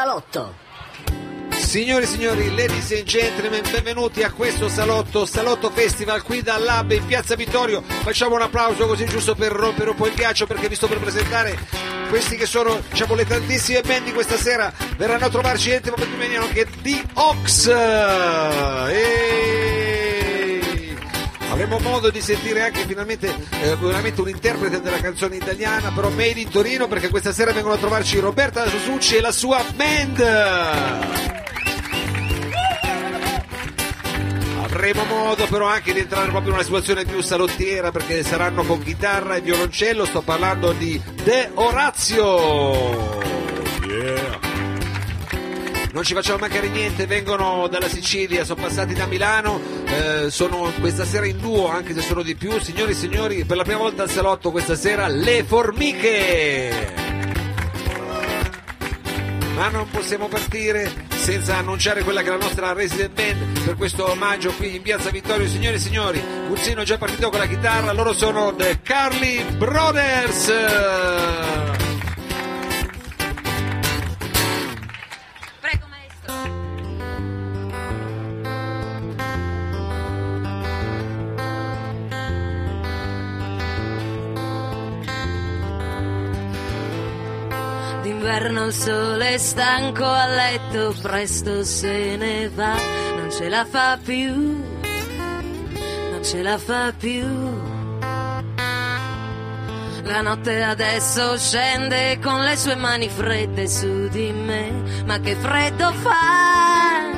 Salotto. Signori e signori, ladies and gentlemen, benvenuti a questo salotto, Salotto Festival qui dal Lab in Piazza Vittorio. Facciamo un applauso così giusto per rompere un po' il ghiaccio perché vi sto per presentare questi che sono diciamo, le tantissime band di questa sera. Verranno a trovarci niente ma più meno che The Ox. E... Avremo modo di sentire anche finalmente eh, veramente un interprete della canzone italiana, però made in Torino, perché questa sera vengono a trovarci Roberta Susucci e la sua band. Avremo modo però anche di entrare proprio in una situazione più salottiera perché saranno con chitarra e violoncello, sto parlando di De Orazio. Yeah. Non ci facciamo mancare niente, vengono dalla Sicilia, sono passati da Milano, eh, sono questa sera in duo, anche se sono di più. Signori e signori, per la prima volta al salotto questa sera, le formiche! Ma non possiamo partire senza annunciare quella che è la nostra resident band per questo omaggio qui in Piazza Vittorio. Signore e signori, Ursino è già partito con la chitarra, loro sono The Carly Brothers! D'inverno il sole è stanco a letto, presto se ne va, non ce la fa più, non ce la fa più. La notte adesso scende con le sue mani fredde su di me, ma che freddo fa,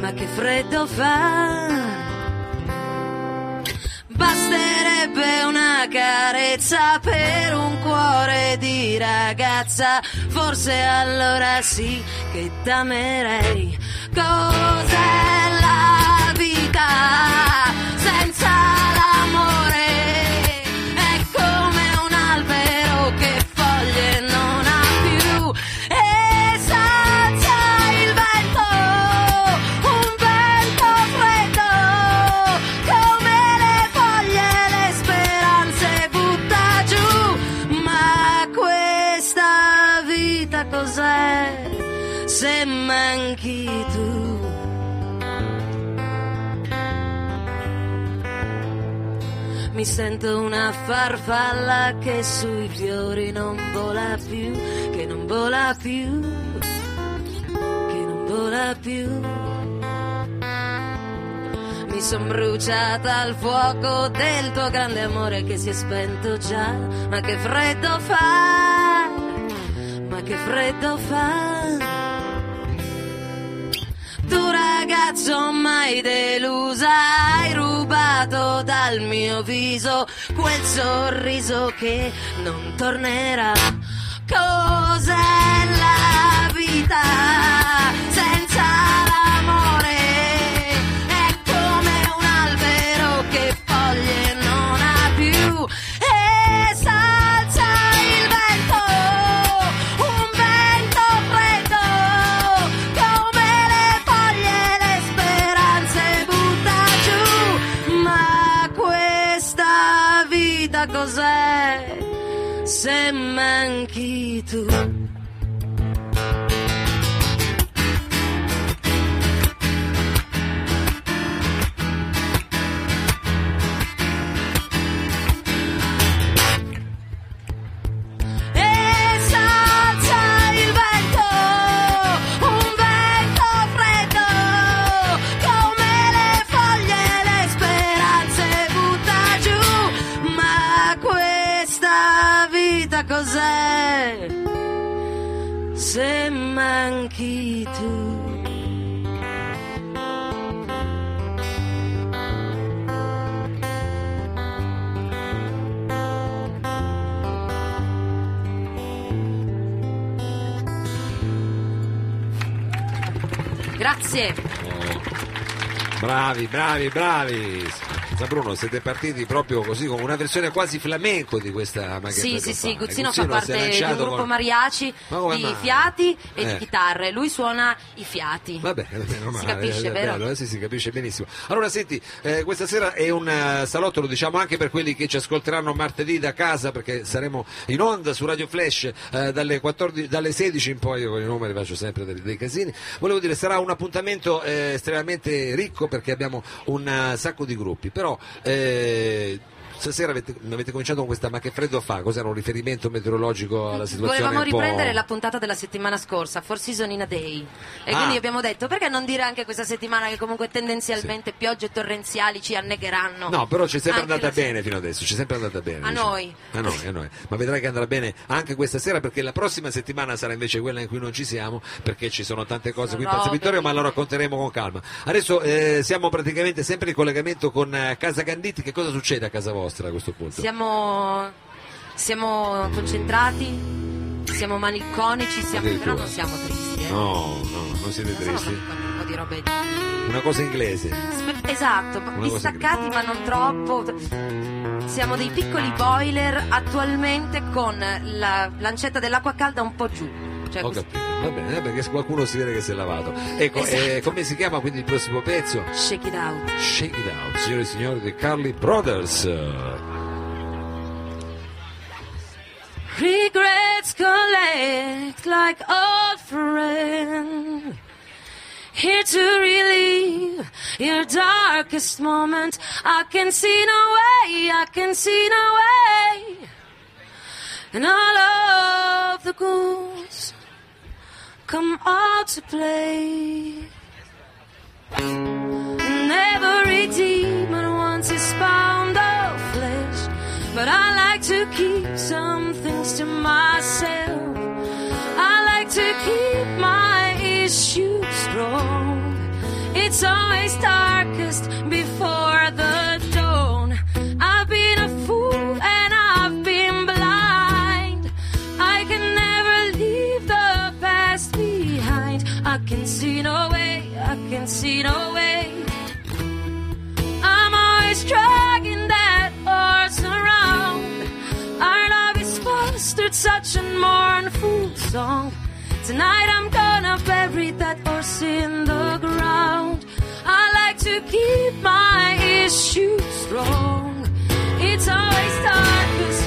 ma che freddo fa. Basterebbe una carezza per un cuore di ragazza, forse allora sì che t'amerei. Cos'è la vita senza l'amore? Sento una farfalla che sui fiori non vola più, che non vola più, che non vola più. Mi son bruciata al fuoco del tuo grande amore che si è spento già, ma che freddo fa, ma che freddo fa. Ragazzo mai delusa hai rubato dal mio viso quel sorriso che non tornerà. Cos'è la vita senza l'amore? È come un albero che foglie non ha più e salza espírito. Grazie. Bravi, bravi, bravi. Ma Bruno, siete partiti proprio così con una versione quasi flamenco di questa ma che Sì, sì, sì, fa. Guzzino E fa si parte di un gruppo con- mariachi Ma di mai? fiati e Eh. di chitarre. Lui suona i fiati. Vabbè, meno Si male, capisce, è vero? bello, eh, sì, si capisce benissimo. Allora, senti, eh, questa sera è un eh, salotto, lo diciamo anche per quelli che ci ascolteranno martedì da casa, perché saremo in onda su Radio Flash eh, dalle, 14 dalle 16 in poi, io con i numeri faccio sempre dei, dei casini. Volevo dire, sarà un appuntamento eh, estremamente ricco perché abbiamo un eh, sacco di gruppi, però... eh, Stasera avete, avete cominciato con questa, ma che freddo fa? Cos'era un riferimento meteorologico alla situazione? Volevamo riprendere la puntata della settimana scorsa, Four Season in a Day. E Ah. quindi abbiamo detto perché non dire anche questa settimana che comunque tendenzialmente piogge torrenziali ci annegheranno. No, però ci è sempre andata la bene fino adesso, ci è sempre andata bene. A diciamo. noi. A noi, a noi. Ma vedrai che andrà bene anche questa sera perché la prossima settimana sarà invece quella in cui non ci siamo perché ci sono tante cose qui in Piazza Robe, Vittorio ma lo vite. racconteremo con calma. Adesso eh, siamo praticamente sempre in collegamento con eh, Casa Ganditti, che cosa succede a casa vostra a questo punto? Siamo, siamo concentrati, siamo malinconici, siamo, però non siamo tristi. Eh. No, no, non siete tristi? un po' di robe. Una cosa inglese. Esatto, distaccati ma non troppo. Siamo dei piccoli boiler attualmente con la lancetta dell'acqua calda un po' giù. Cioè, Ho capito, va bene, perché qualcuno si vede che si è lavato. Ecco, Esatto. eh, come si chiama quindi il prossimo pezzo? Shake it out. Shake It Out, signore e signori di Carly Brothers. Regrets collect like old friends. Here to relieve your darkest moment. I can see no way, I can see no way. And all of the ghouls come out to play. And every demon wants his pound of flesh. But I like to keep some things to myself. I like to keep my issues strong. It's always darkest before the no way, I can see no way. I'm always dragging that horse around. Our love is fostered such a mournful song. Tonight I'm gonna bury that horse in the ground. I like to keep my issues strong. It's always darkest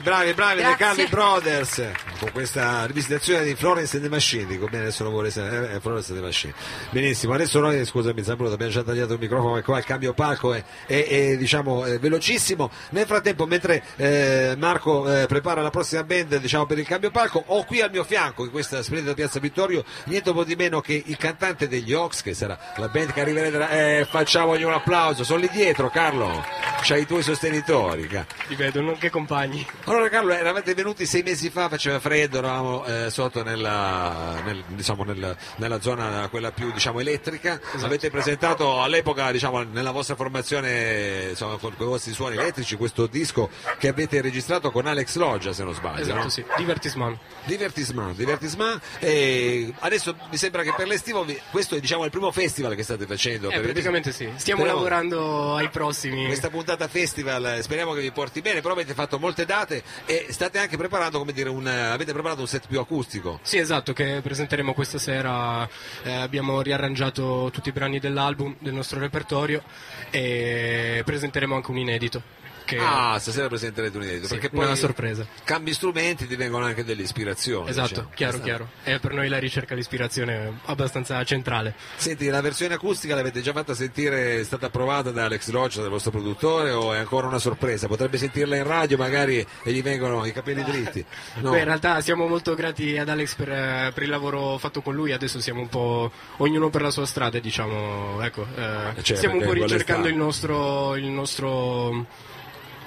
Bravi, bravi, bravi, dei Grazie. Calvi Brothers. Con questa rivisitazione di Florence and the Machine, dico bene, adesso non vuole essere eh, Florence and the Machine. Benissimo, adesso noi, scusami, Samuel, abbiamo già tagliato il microfono, qua il cambio palco è, è- è, diciamo, è velocissimo. Nel frattempo, mentre eh, Marco eh, prepara la prossima band, diciamo, per il cambio palco, ho qui al mio fianco, in questa splendida piazza Vittorio, niente po' di meno che il cantante degli Ox, che sarà la band che arriverà. Eh, facciamogli un applauso, sono lì dietro, Carlo. C'hai i tuoi sostenitori. Li vedo, non che compagni. Allora Carlo, eravate venuti sei mesi fa, faceva freddo, eravamo eh, sotto nella, nel- diciamo, nel- nella zona quella più diciamo, elettrica, Esatto. avete presentato all'epoca diciamo, nella vostra formazione insomma, con, con i vostri suoni elettrici questo disco che avete registrato con Alex Loggia se non sbaglio. Esatto, no? sì. Divertissement. Divertissement, divertissement e adesso mi sembra che per l'estivo questo è diciamo, il primo festival che state facendo. Eh, praticamente sì. Stiamo Speriamo- lavorando ai prossimi. questa puntata festival speriamo che vi porti bene però avete fatto molte date e state anche preparando come dire un, avete preparato un set più acustico Sì, esatto, che presenteremo questa sera. Eh, abbiamo riarrangiato tutti i brani dell'album, del nostro repertorio e presenteremo anche un inedito. Che ah stasera presenterete un inedito sì, perché una poi sorpresa. cambi strumenti ti vengono anche delle ispirazioni Esatto, diciamo. chiaro, chiaro. E per noi la ricerca di ispirazione è abbastanza centrale. senti la versione acustica l'avete già fatta sentire è stata approvata da Alex Lodge del vostro produttore o è ancora una sorpresa potrebbe sentirla in radio magari e gli vengono i capelli dritti no? Beh, in realtà siamo molto grati ad Alex per, eh, per il lavoro fatto con lui, adesso siamo un po' ognuno per la sua strada, diciamo, ecco, eh, Cioè, stiamo un po' ricercando il nostro, il nostro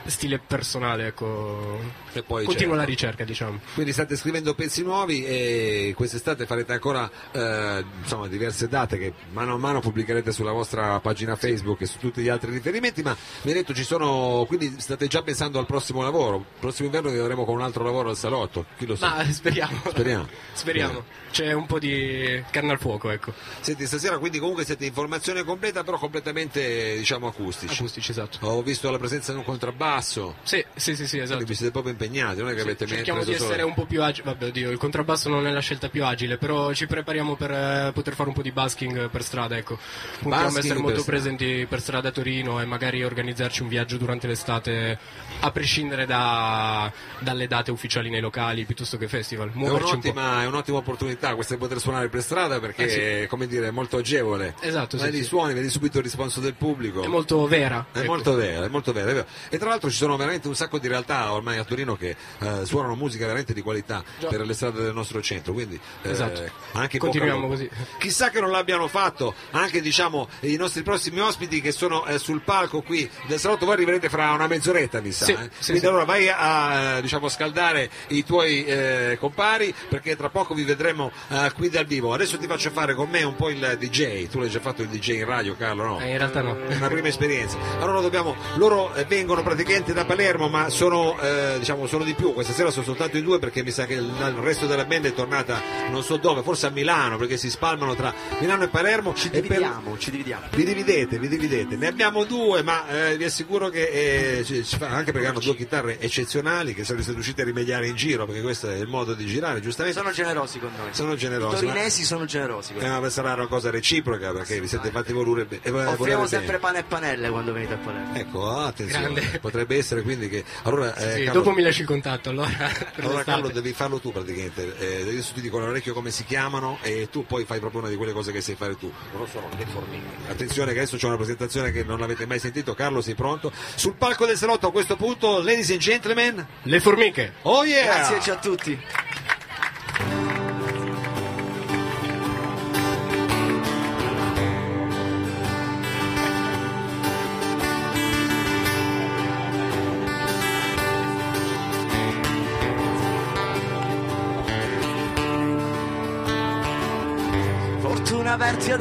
stile personale, ecco. E poi Continua c'è- la ricerca, diciamo. Quindi state scrivendo pezzi nuovi e quest'estate farete ancora eh, insomma, diverse date che mano a mano pubblicherete sulla vostra pagina Facebook e su tutti gli altri riferimenti, ma mi hai detto ci sono, quindi state già pensando al prossimo lavoro, il prossimo inverno vi vedremo con un altro lavoro al salotto, chi lo sa. Ma speriamo. Speriamo. Speriamo. C'è un po' di carne al fuoco, ecco. Senti, stasera quindi comunque siete in formazione completa però completamente diciamo acustici. Acustici, esatto. Ho visto la presenza di un contrabbasso, Sì, sì, sì, sì, esatto. quindi vi siete proprio impegnati, non è che avete Cerchiamo preso di solo- essere un po' più agili. Vabbè, oddio, il contrabbasso non è la scelta più agile, però ci prepariamo per eh, poter fare un po' di busking per strada, ecco. Puntiamo a essere molto presenti per strada a Torino e magari organizzarci un viaggio durante l'estate, a prescindere da- dalle date ufficiali nei locali piuttosto che festival. È Muoverci un po'. un'ottima, è un'ottima opportunità questa di poter suonare per strada perché Eh come dire, è molto agevole. Esatto, sì, lì, sì. suoni, vedi subito il risponso del pubblico. È molto vera. È ecco. molto vero, è molto vero, è vero. E tra l'altro ci sono veramente un sacco di realtà ormai a Torino che eh, suonano musica veramente di qualità Già. per le strade del nostro centro. Quindi eh, Esatto. anche in Continuiamo così. Chissà che non l'abbiano fatto anche diciamo i nostri prossimi ospiti che sono eh, sul palco qui del salotto. Voi arriverete fra una mezz'oretta, mi sa. Sì, eh. sì, Quindi sì. allora vai a diciamo, scaldare i tuoi eh, compari perché tra poco vi vedremo eh, qui dal vivo. Adesso ti faccio fare con me un po' il DJ. Tu l'hai già fatto il DJ in radio, Carlo? No? Eh, in realtà no. È una prima esperienza. Allora dobbiamo, loro eh, vengono praticamente da Palermo, ma sono, eh, diciamo, sono di più. Questa sera sono soltanto in due perché mi sa che il, il resto della band è tornata non so dove, forse a Milano, perché si spalmano tra Milano e Palermo. Ci E per- dividiamo, ci dividiamo. vi dividete, vi dividete. Ne abbiamo due, ma eh, vi assicuro che eh, ci- ci fa- anche perché hanno due chitarre eccezionali che sareste riusciti a rimediare in giro, perché questo è il modo di girare, giustamente. Sono generosi con noi. Sono generosi, I torinesi sono generosi Eh, ma sarà una cosa reciproca perché vi siete fatti volere be- eh, volere Offriamo bene. sempre pane e panelle quando venite a Palermo. Ecco, ah, attenzione, Grande. potrebbe essere quindi che allora, eh, Sì, Carlo, dopo mi lasci il contatto, allora. allora. Carlo devi farlo tu praticamente, eh, adesso ti dico all'orecchio come si chiamano e tu poi fai proprio una di quelle cose che sai fare tu. Loro sono le formiche. Attenzione che adesso c'è una presentazione che non l'avete mai sentito, Carlo sei pronto? Sul palco del salotto a questo punto, ladies and gentlemen, Le formiche. oh yeah! Grazie a tutti.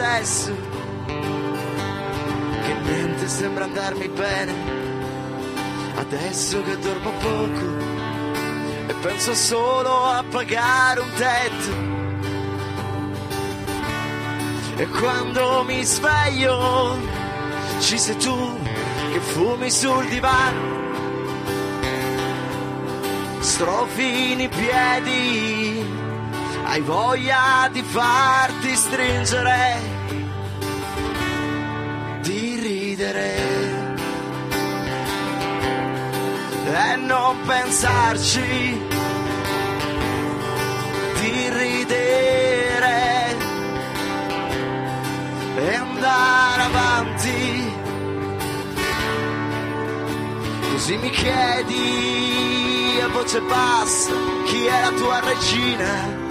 Adesso. Che niente sembra andarmi bene. Adesso che dormo poco. E penso solo a pagare un tetto. E quando mi sveglio ci sei tu che fumi sul divano, strofini piedi, hai voglia di farti stringere, di ridere. E non pensarci di ridere e andare avanti. Così mi chiedi a voce bassa chi è la tua regina.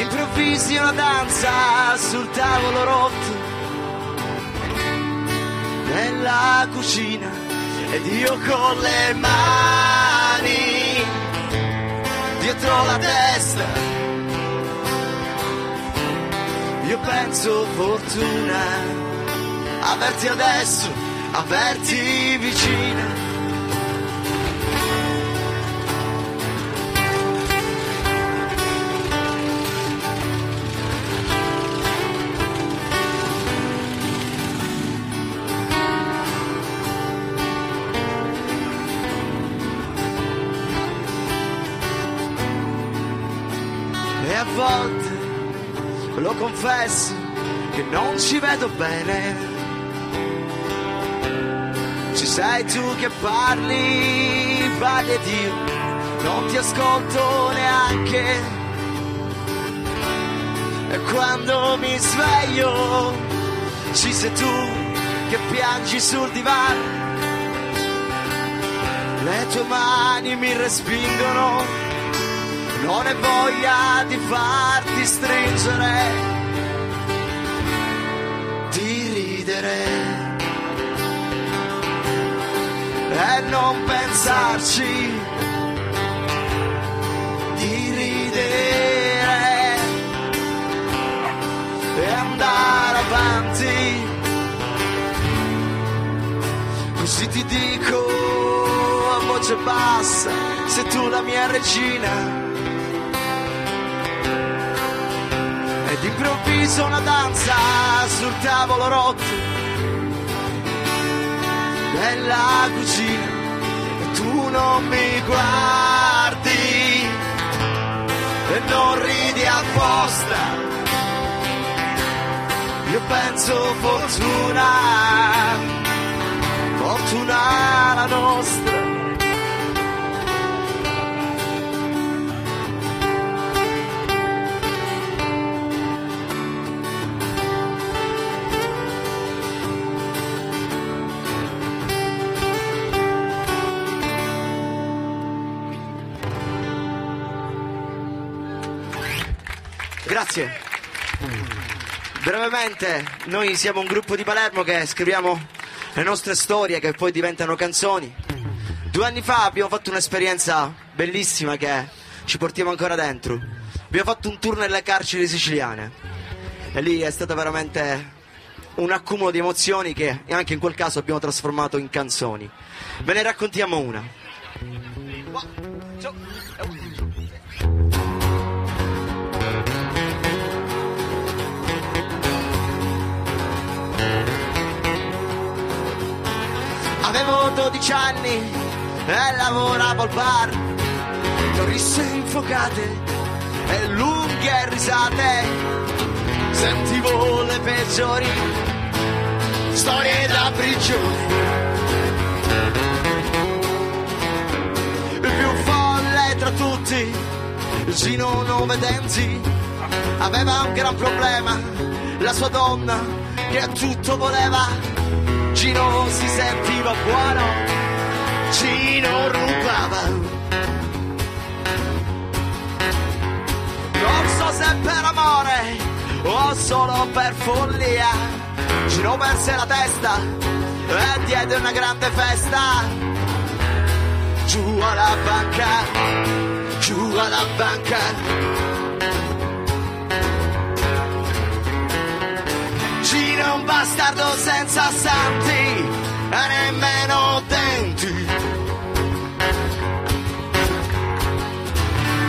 Improvvisi una danza sul tavolo rotto nella cucina ed io con le mani dietro la testa. Io penso fortuna averti adesso, averti vicina. Lo confesso che non ci vedo bene. Ci sei tu che parli, parli ed io non ti ascolto neanche. E quando mi sveglio ci sei tu che piangi sul divano. Le tue mani mi respingono non è voglia di farti stringere, di ridere e non pensarci, di ridere e andare avanti. Così ti dico a voce bassa, sei tu la mia regina. Ed improvviso una danza sul tavolo rotto nella cucina e tu non mi guardi e non ridi apposta. Io penso fortuna, fortuna la nostra. Grazie. Brevemente, noi siamo un gruppo di Palermo che scriviamo le nostre storie che poi diventano canzoni. Due anni fa abbiamo fatto un'esperienza bellissima che ci portiamo ancora dentro. Abbiamo fatto un tour nelle carceri siciliane e lì è stato veramente un accumulo di emozioni che anche in quel caso abbiamo trasformato in canzoni. Ve ne raccontiamo una. 12 anni e lavoravo al bar. Risse infuocate e lunghe risate. Sentivo le peggiori storie da prigione il più folle tra tutti Gino Nove Denti aveva un gran problema. La sua donna che a tutto voleva Gino si sentiva buono, Gino rubava. Non so se per amore o solo per follia, Gino perse la testa e diede una grande festa. Giù alla banca, giù alla banca. Un bastardo senza santi e nemmeno denti.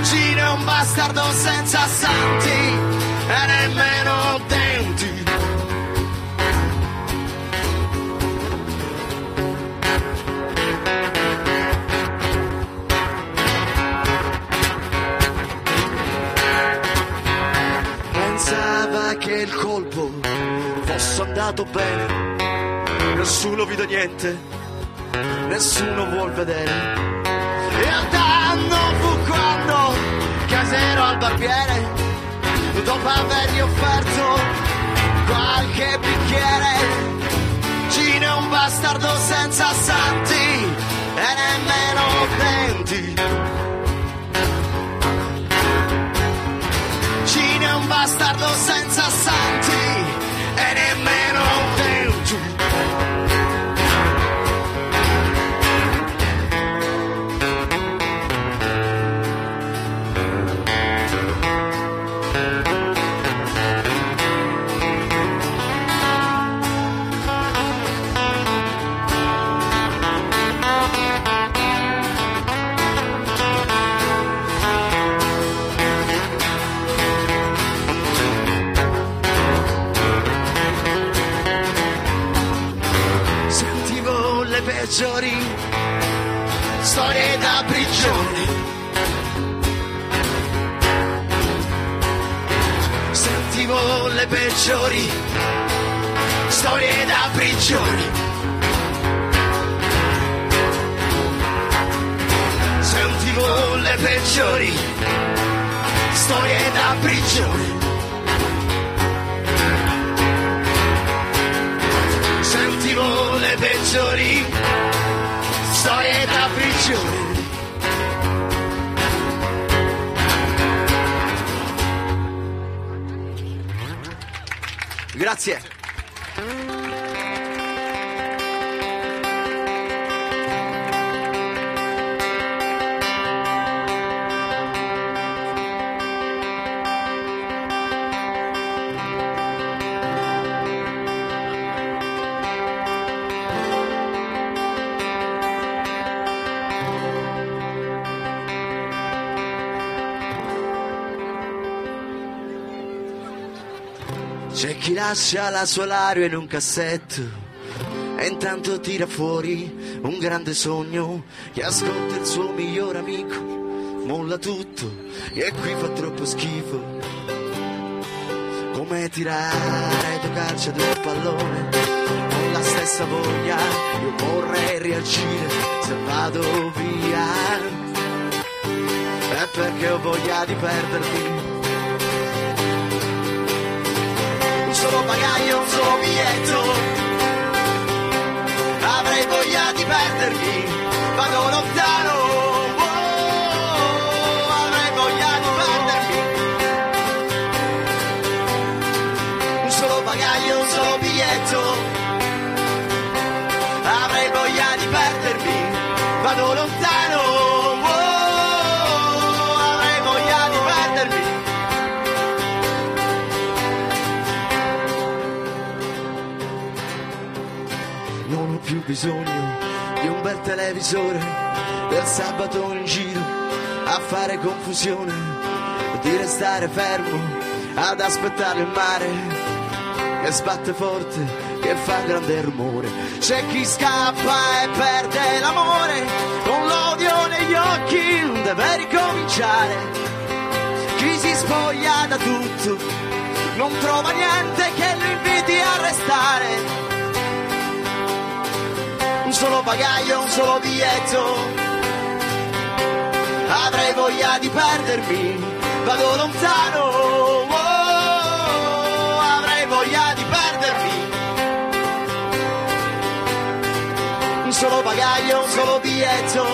Gino è un bastardo senza santi e nemmeno denti. Pensava che il colpo fosse andato bene, nessuno vide niente, nessuno vuol vedere. Realtà non fu quando casero al barbiere, dopo avergli offerto qualche bicchiere, Gino è un bastardo senza santi e nemmeno denti. Gino è un bastardo senza santi lascia la sua lario in un cassetto e intanto tira fuori un grande sogno che ascolta il suo migliore amico, molla tutto e qui fa troppo schifo. Come tirare due calci ad un pallone con la stessa voglia, io vorrei reagire se vado via. È perché ho voglia di perdermi solo bagaglio, un solo biglietto. Avrei voglia di perdermi, vado lontano. Bisogno di un bel televisore per sabato in giro a fare confusione, di restare fermo ad aspettare il mare che sbatte forte, che fa grande rumore. C'è chi scappa e perde l'amore, con l'odio negli occhi deve ricominciare. Chi si spoglia da tutto, non trova niente che lo inviti a restare un solo bagaglio, un solo biglietto. Avrei voglia di perdermi, vado lontano. oh, avrei voglia di perdermi. Un solo bagaglio, un solo biglietto.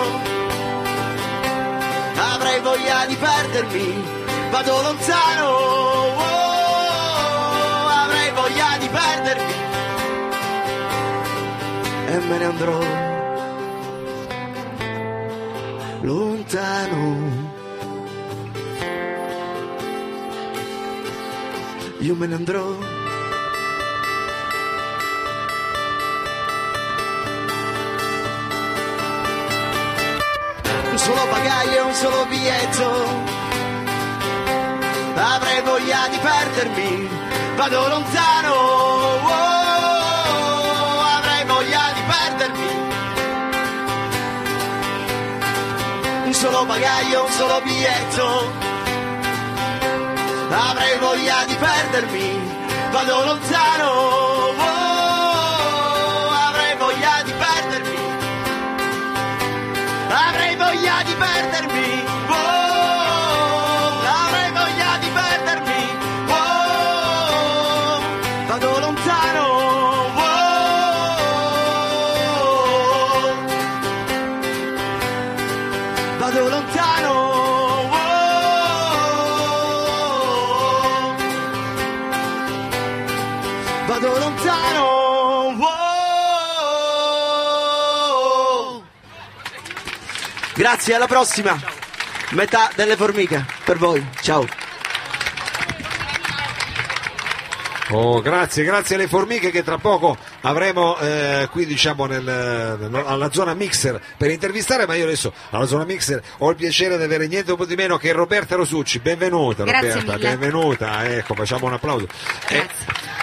Avrei voglia di perdermi, vado lontano. oh, e me ne andrò lontano. Io me ne andrò. Un solo bagaglio, un solo biglietto. Avrei voglia di perdermi, vado lontano. oh, solo bagaglio, un solo biglietto. Avrei voglia di perdermi, vado lontano. Grazie, alla prossima. Metà delle formiche per voi. Ciao. Oh, grazie, grazie alle formiche che tra poco avremo eh, qui diciamo nel, nel- alla zona mixer per intervistare, ma io adesso alla zona mixer ho il piacere di avere niente po' di meno che Roberta Rosucci. Benvenuta Grazie Roberta, mille. benvenuta, ecco, facciamo un applauso. Eh,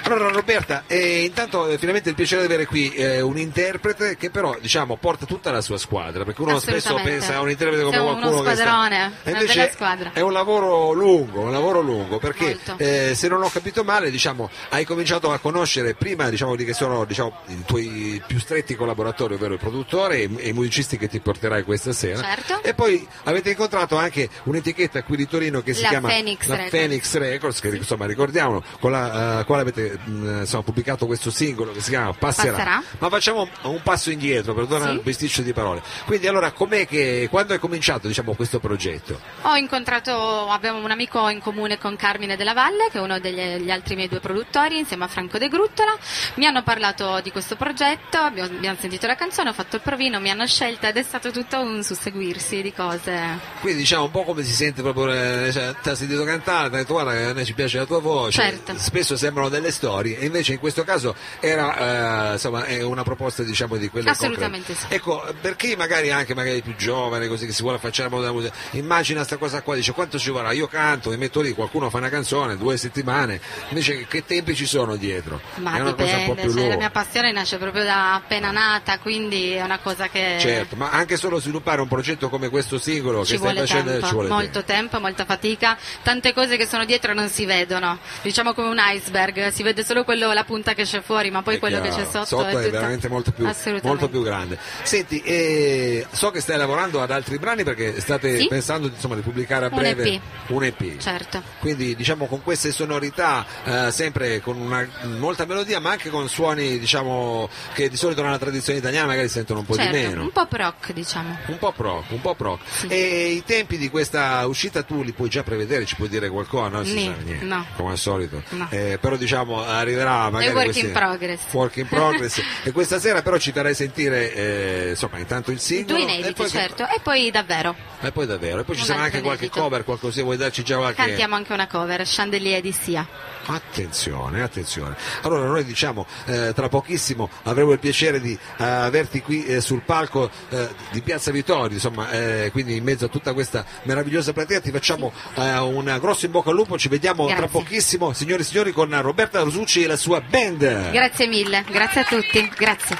allora Roberta, eh, intanto eh, finalmente il piacere di avere qui eh, un interprete che però diciamo porta tutta la sua squadra, perché uno spesso pensa a un interprete come Siamo qualcuno uno che sta... squadrone, E una invece squadra. È un lavoro lungo, un lavoro lungo, perché eh, se non ho capito male, diciamo, hai cominciato a conoscere prima diciamo, di che sono diciamo, i tuoi più stretti collaboratori, ovvero il produttore e, e i musicisti che ti porterai questa sera. Certo. E poi avete incontrato anche un'etichetta qui di Torino che si La chiama Phoenix la Records. Phoenix Records, che insomma ricordiamolo, con la eh, quale avete mh, insomma, pubblicato questo singolo che si chiama Passerà. Passerà. Ma facciamo un passo indietro, perdona Sì. il bisticcio di parole. Quindi allora com'è che quando è cominciato diciamo, questo progetto? Ho incontrato, abbiamo un amico in comune con Carmine della Valle, che è uno degli gli altri miei due produttori, insieme a Franco De Gruttola. Mi hanno parlato di questo progetto, abbiamo, abbiamo sentito la canzone, ho fatto il provino, mi hanno scelta ed è stato tutto un susseguirsi di cose. Quindi diciamo un po' come si sente proprio, eh, cioè, ti ha sentito cantare, ti ha detto guarda a noi ci piace la tua voce, Certo. spesso sembrano delle storie e invece in questo caso era eh, insomma, è una proposta diciamo di quelle Assolutamente sì. Ecco, per chi magari anche magari più giovane così che si vuole affacciare al mondo della musica, immagina sta cosa qua, dice quanto ci vorrà, io canto, mi metto lì, qualcuno fa una canzone, due settimane, invece che tempi ci sono dietro? Ma è una cosa un po' dipende, più cioè, la lunga. mia passione nasce proprio da appena nata, quindi è una cosa che Certo, ma anche solo sviluppare un progetto come questo singolo che ci stai vuole facendo tempo, ci vuole molto tempo. molta fatica, tante cose che sono dietro non si vedono, diciamo come un iceberg, si vede solo quello, la punta che esce fuori, ma poi È quello chiaro, che c'è sotto, è, tutto- veramente molto più, molto più grande. Senti, eh, so che stai lavorando ad altri brani perché state Sì. pensando insomma, di pubblicare a Un breve EP. un EP. Certo. Quindi diciamo con queste sonorità, eh, sempre con una, molta melodia, ma anche con suoni diciamo, che di solito nella tradizione italiana magari sentono un po' Certo, di meno. un po' rock diciamo. Un po' proc, un po' proc. Sì. E i tempi di questa uscita tu li puoi già prevedere, ci puoi dire qualcosa? No, no. come al solito. No. Eh, però diciamo arriverà magari work questi- in progress. Work in progress. e questa sera però ci farai sentire eh, insomma intanto il singolo. Due e inediti, poi, certo, e poi davvero e poi davvero. E poi ci Un sarà anche qualche inedito. cover, qualcosa, vuoi darci già qualche... cantiamo anche una cover, Chandelier di Sia. Attenzione, attenzione. Allora noi diciamo eh, tra pochissimo avremo il piacere di eh, averti qui eh, sul palco eh, di Piazza Vittorio, insomma, eh, quindi in mezzo a tutta questa meravigliosa platea ti facciamo un grosso in bocca al lupo, ci vediamo tra Grazie. pochissimo, signori e signori, con Roberta Rosucci e la sua band. Grazie mille, grazie a tutti, grazie.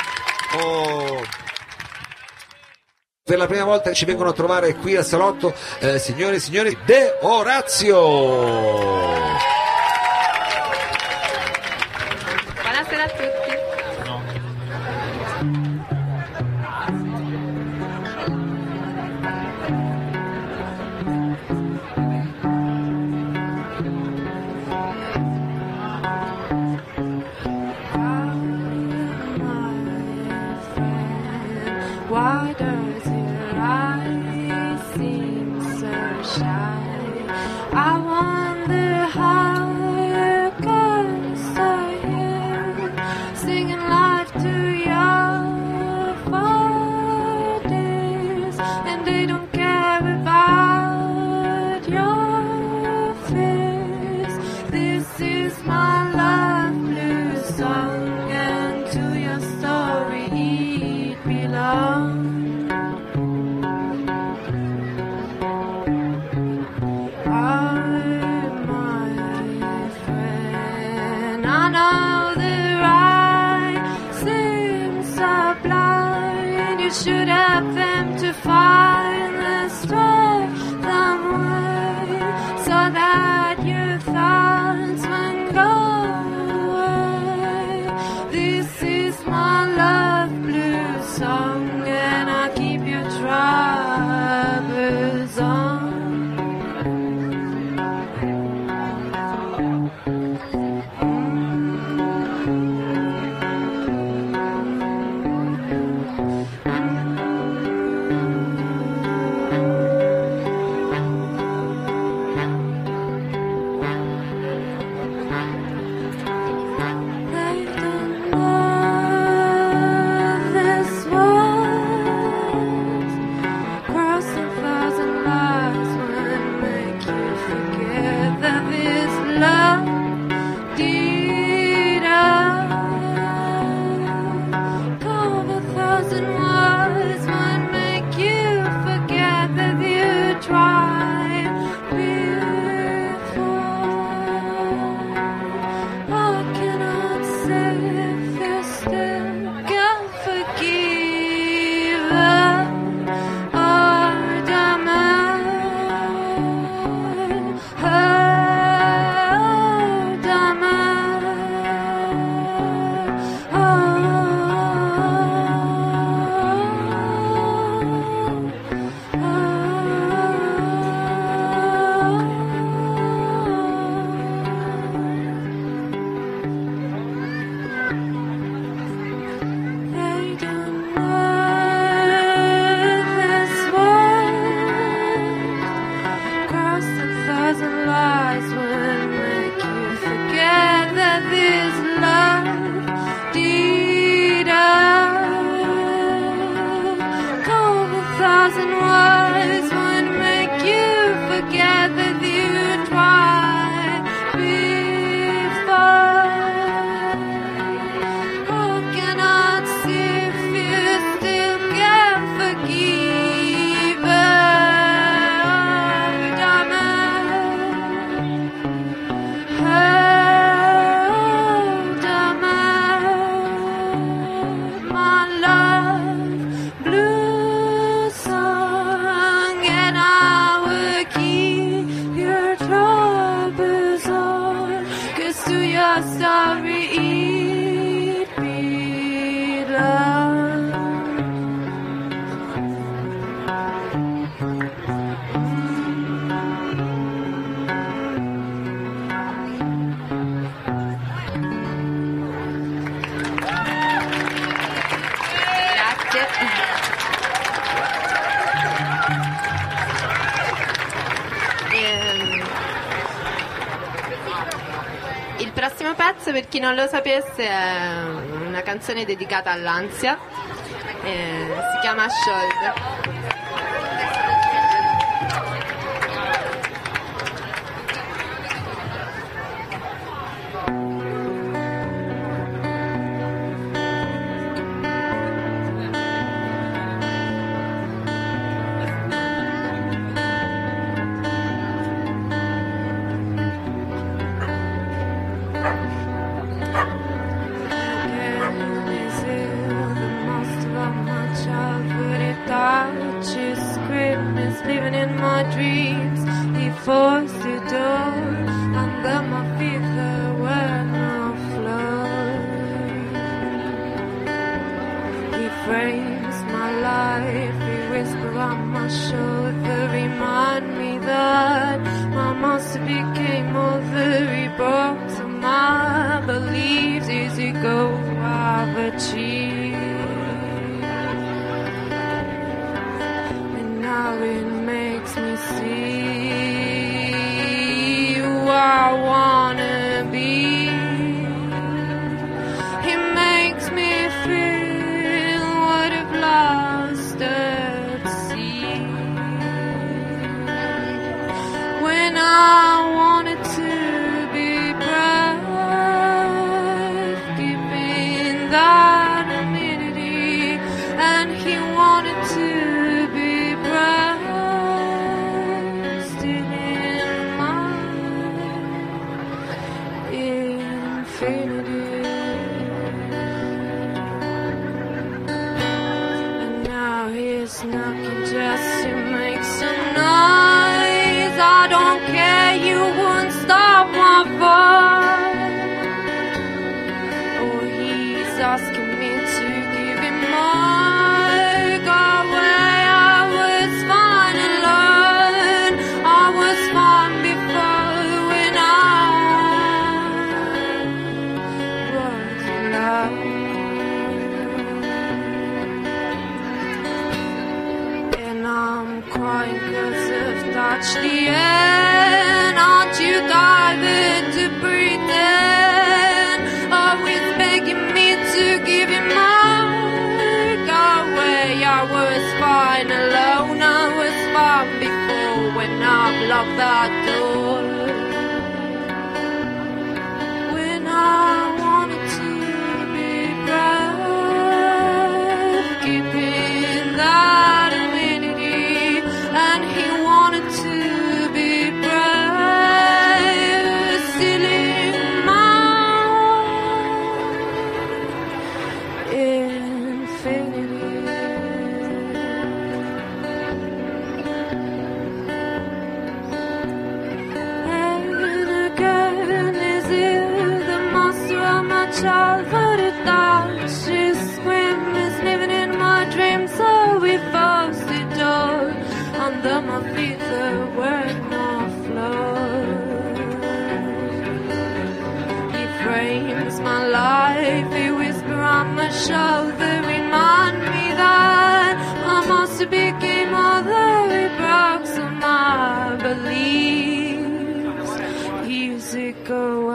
Oh. Per la prima volta ci vengono a trovare qui al salotto, eh, signore e signori, De Orazio. Stress, per chi non lo sapesse, è una canzone dedicata all'ansia. Eh, si chiama Shold. living in my dreams. He forced the door under my feet. There were no flowers. He frames my life. He whispers on my shoulder, remind me that my monster became all the reborn. My beliefs easy go. Child, but a dog. She screams, living in my dreams, so we forced the door. Under my feet there were no floors. He frames my life, he whisper on my shoulder, remind me that I must became mother. He broke some my beliefs. He's a go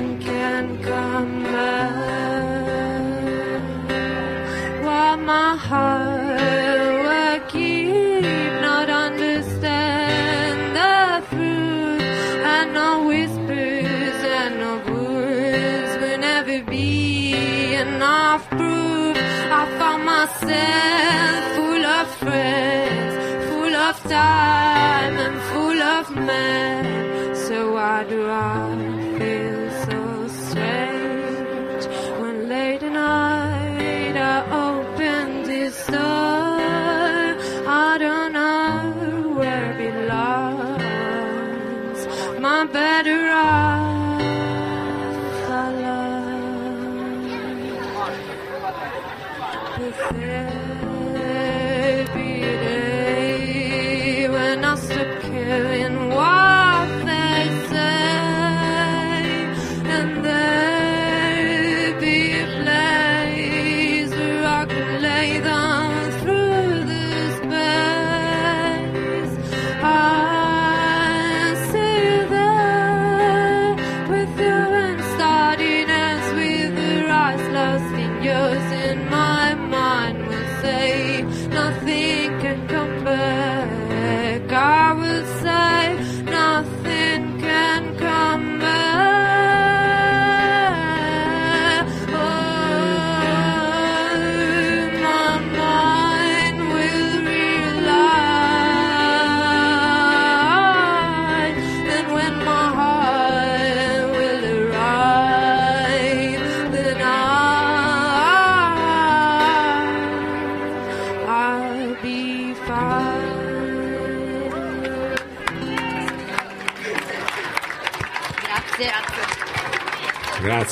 nothing can come back. Why my heart will keep not understand the truth and no whispers and no words will never be enough proof. I found myself full of friends, full of time and full of men. So why do I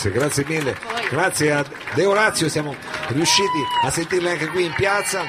Grazie, grazie mille. Grazie a De Orazio, siamo riusciti a sentirle anche qui in piazza.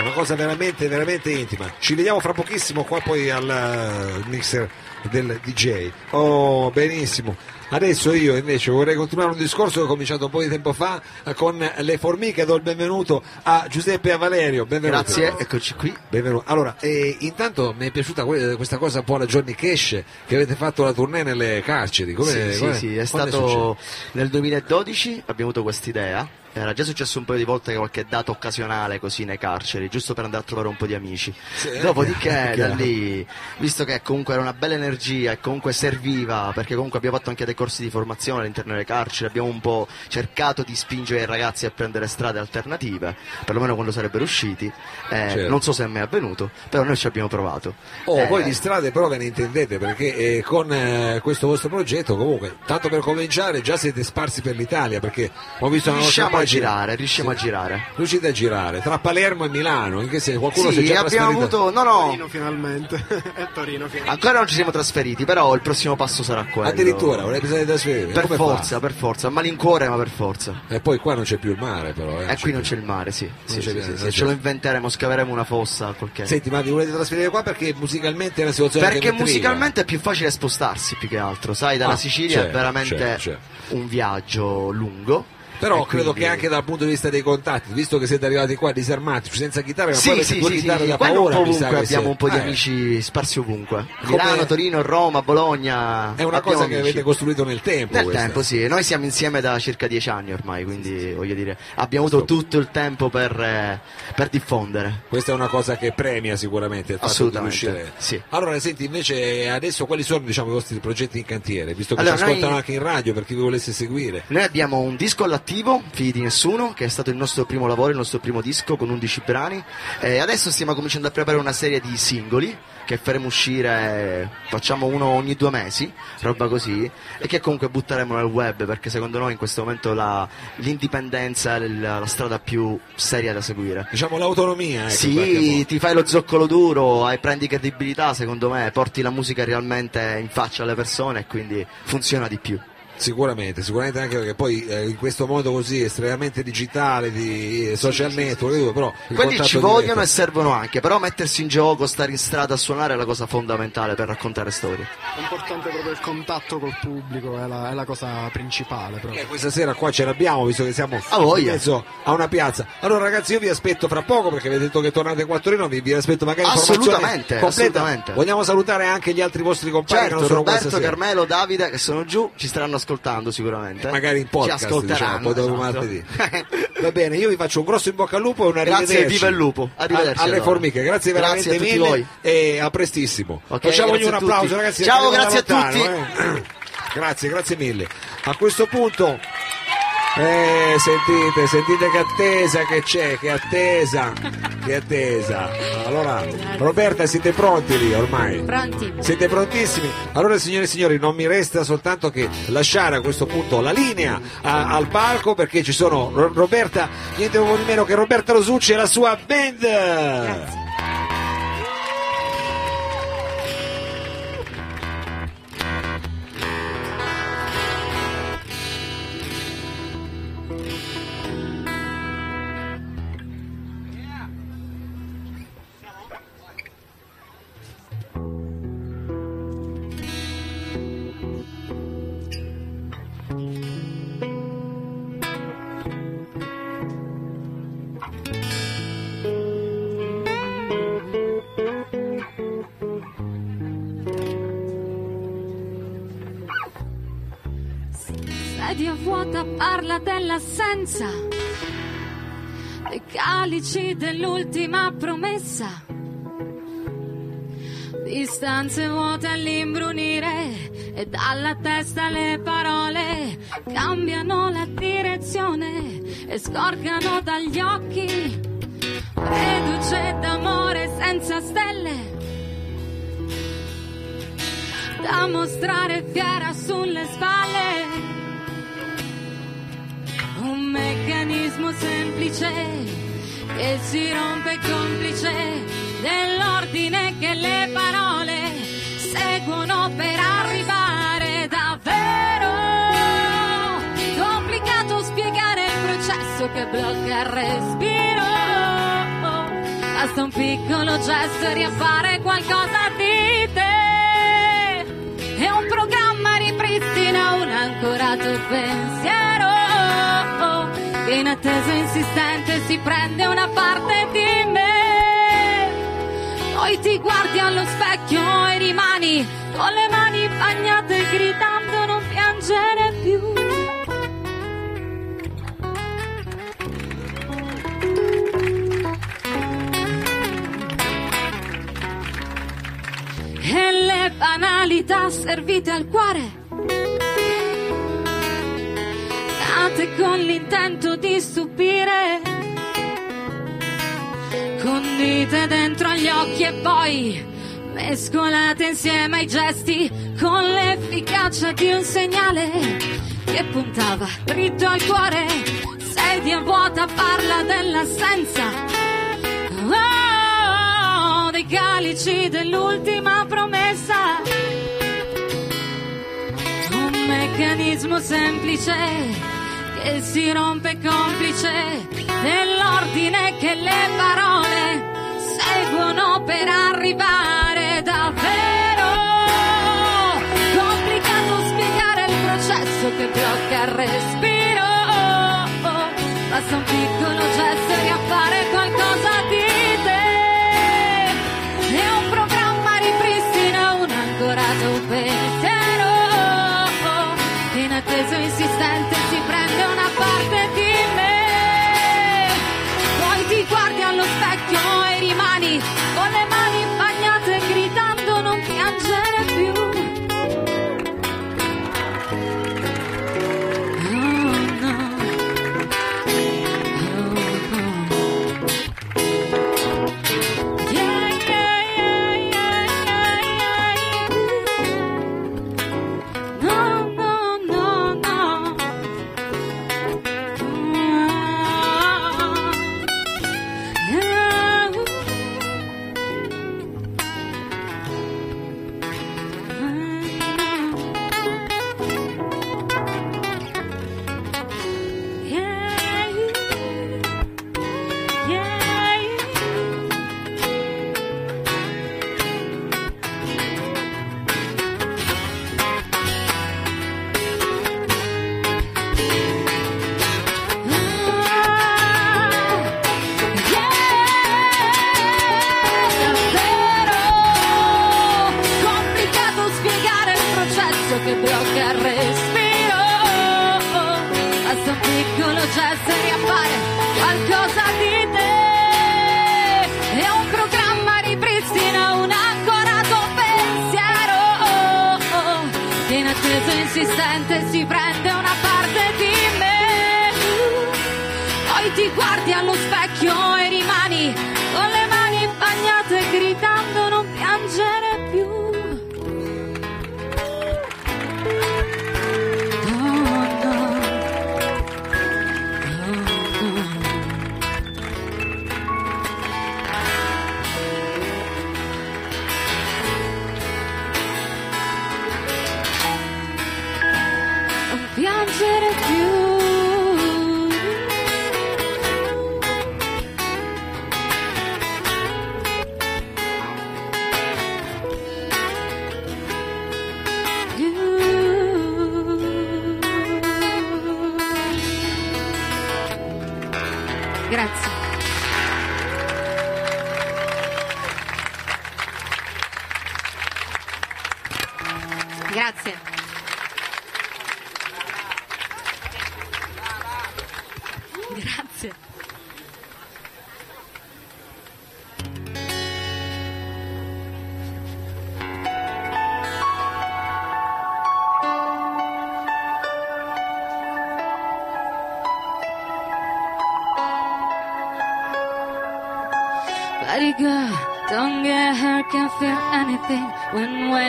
Una cosa veramente, veramente intima. Ci vediamo fra pochissimo qua poi al eh, mixer del DJ. Oh, benissimo. Adesso io invece vorrei continuare un discorso che ho cominciato un po' di tempo fa con le formiche. Do il benvenuto a Giuseppe e a Valerio. Benvenuti. Grazie, eccoci qui. Benvenuto. Allora, eh, intanto mi è piaciuta que- questa cosa un po' alla Johnny Cash che avete fatto la tournée nelle carceri. Come, sì, sì, come- sì, è quando stato nel 2012 abbiamo avuto quest'idea. Era già successo un paio di volte qualche data occasionale così nei carceri, giusto per andare a trovare un po' di amici. Sì, Dopodiché eh, da lì, visto che comunque era una bella energia e comunque serviva, perché comunque abbiamo fatto anche dei corsi di formazione all'interno delle carceri, abbiamo un po' cercato di spingere i ragazzi a prendere strade alternative, perlomeno quando sarebbero usciti. Eh, Certo. Non so se è mai avvenuto, però noi ci abbiamo provato. Oh, Eh, voi di strade però ve ne intendete perché eh, con eh, questo vostro progetto comunque, tanto per cominciare, già siete sparsi per l'Italia perché ho visto la riusciamo a girare, riusciamo a girare. Riuscite a girare tra Palermo e Milano, in che senso? Qualcuno si è Sì, già abbiamo trasferito? avuto. No, no, Torino finalmente. È Torino finalmente. ancora non ci siamo trasferiti, però il prossimo passo sarà quello. Addirittura, vorrei di trasferire. Per Come forza, per forza, malincuore, ma per forza. fa? E poi qua non c'è più il mare però. Eh, E qui non c'è il mare, sì. sì, c'è sì, sì, non sì, c'è. Ce lo inventeremo, scaveremo una fossa, qualche. Senti, ma vi volete trasferire qua perché musicalmente è una situazione Perché musicalmente è più facile spostarsi più che altro, sai, dalla Ah, Sicilia certo, è veramente certo, certo. un viaggio lungo. Però credo quindi- che anche dal punto di vista dei contatti, visto che siete arrivati qua disarmati, senza chitarra, ma Sì, sì, due sì, chitarre sì, da paura, ovunque abbiamo un po' di Eh, amici sparsi ovunque. Come- Milano, Torino, Roma, Bologna. È una cosa che amici. avete costruito nel tempo. Nel questa. tempo, sì, noi siamo insieme da circa dieci anni ormai, quindi voglio dire, abbiamo avuto tutto il tempo per, eh, per diffondere. Questa è una cosa che premia sicuramente il fatto Assolutamente, di riuscire. sì. Allora, senti, invece adesso quali sono diciamo, i vostri progetti in cantiere? Visto che Allora, ci ascoltano noi- anche in radio per chi vi volesse seguire. Noi abbiamo un disco all'attivo, Figli di Nessuno, che è stato il nostro primo lavoro, il nostro primo disco con 11 brani. E adesso stiamo cominciando a preparare una serie di singoli che faremo uscire, facciamo uno ogni due mesi, roba così, e che comunque butteremo nel web perché secondo noi in questo momento la- l'indipendenza è la, la strada più seria da seguire. Diciamo l'autonomia, ecco, Sì, ti fai lo zoccolo duro, hai, prendi credibilità secondo me, porti la musica realmente in faccia alle persone e quindi funziona di più. Sicuramente, sicuramente anche perché poi eh, in questo modo così estremamente digitale di eh, social network, però Quelli ci vogliono diretto- e servono anche, però mettersi in gioco, stare in strada a suonare è la cosa fondamentale per raccontare storie. È importante proprio il contatto col pubblico, è la, è la cosa principale proprio. Eh, questa sera qua ce l'abbiamo visto che siamo A voglia. in mezzo a una piazza. Allora ragazzi io vi aspetto fra poco perché avete detto che tornate qua a Torino, vi, vi aspetto magari Assolutamente, assolutamente. Vogliamo salutare anche gli altri vostri compagni che Certo, non sono Roberto. Carmelo, Davide che sono giù ci staranno ascoltando sicuramente. magari in podcast ci ascolteranno. diciamo, esatto. martedì va bene io vi faccio un grosso in bocca al lupo e una Grazie, viva il lupo. Arrivederci, A- alle allora. formiche grazie Grazie veramente a tutti mille voi. e a prestissimo Ok, facciamogli grazie un a tutti. applauso ragazzi Ciao, grazie a da lontano, eh. grazie grazie mille a questo punto eh, sentite, sentite che attesa che c'è, che attesa, che attesa. Allora, Roberta, siete pronti lì ormai? Pronti? Siete prontissimi? Allora signore e signori non mi resta soltanto che lasciare a questo punto la linea a- al palco perché ci sono Ro- Roberta, niente di meno che Roberta Rosucci e la sua band. Sedia promessa. Distanze vuote all'imbrunire e dalla testa le parole cambiano la direzione e scorgano dagli occhi. Reduce d'amore senza stelle da mostrare fiera sulle spalle. Un meccanismo semplice che si rompe complice dell'ordine che le parole seguono per arrivare davvero. Complicato spiegare il processo che blocca il respiro. Basta un piccolo gesto e riappare qualcosa di te. E un programma ripristina un ancorato pensiero inatteso insistente si prende una parte di me. Poi ti guardi allo specchio e rimani con le mani bagnate gridando non piangere più. E le banalità servite al cuore nate con l'intento di stupire, condite dentro agli occhi e poi mescolate insieme ai gesti con l'efficacia di un segnale che puntava dritto al cuore. Sedia vuota parla dell'assenza. Oh, dei calici dell'ultima promessa. Un meccanismo semplice che si rompe complice dell'ordine che le parole seguono per arrivare davvero. Complicato spiegare il processo che blocca il respiro. Basta un piccolo gesto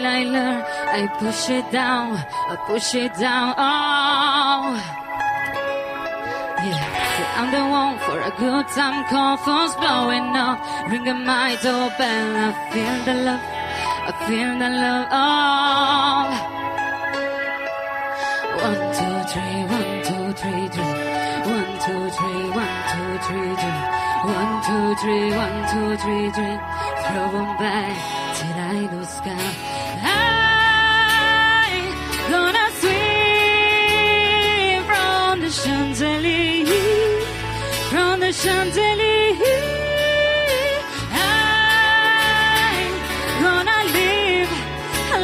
I learn, I push it down, I push it down. Oh, yeah. I'm the one for a good time. Call phone's blowing up, ringing my doorbell. I feel the love, I feel the love. Oh. One, two, three, one, two, three, three. One, two, three, one, two, three, three. One, two, three, one, two, three, three. Throw 'em back I'm gonna live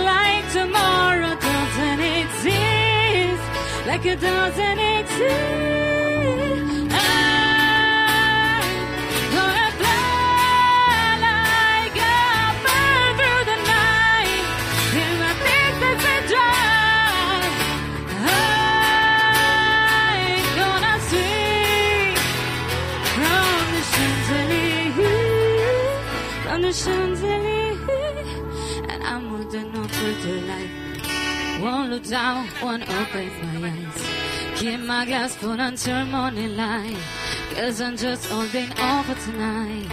like tomorrow doesn't exist, like it doesn't exist. Down, won't open my eyes. Keep my glass full until morning light. Cause I'm just holding on for tonight.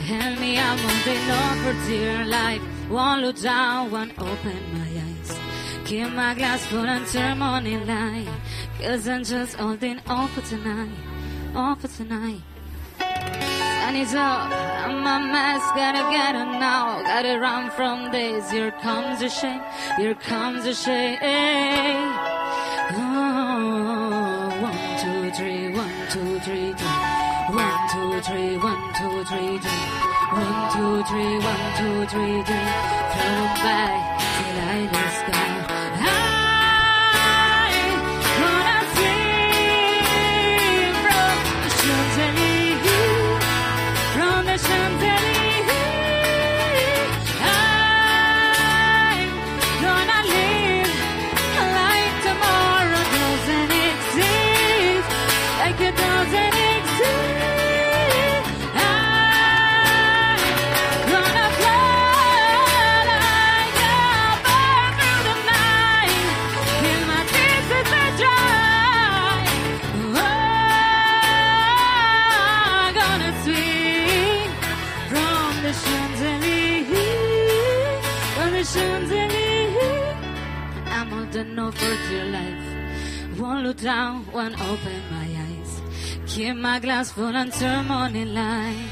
Help me, I'm holding on for dear life. Won't look down, won't open my eyes. Keep my glass full until morning light. Cause I'm just holding on for tonight. On for tonight. Sun is up, I'm a mess, gotta get it now. Gotta run from this. Here comes the shame, here comes the shame. Oh, one, two, three, one, two, three, three. One, two, three, one, two, three, three. One, two, three, one, two, three, three. Throw back till I the on life. Won't look down, won't open my eyes. Keep my glass full until morning light.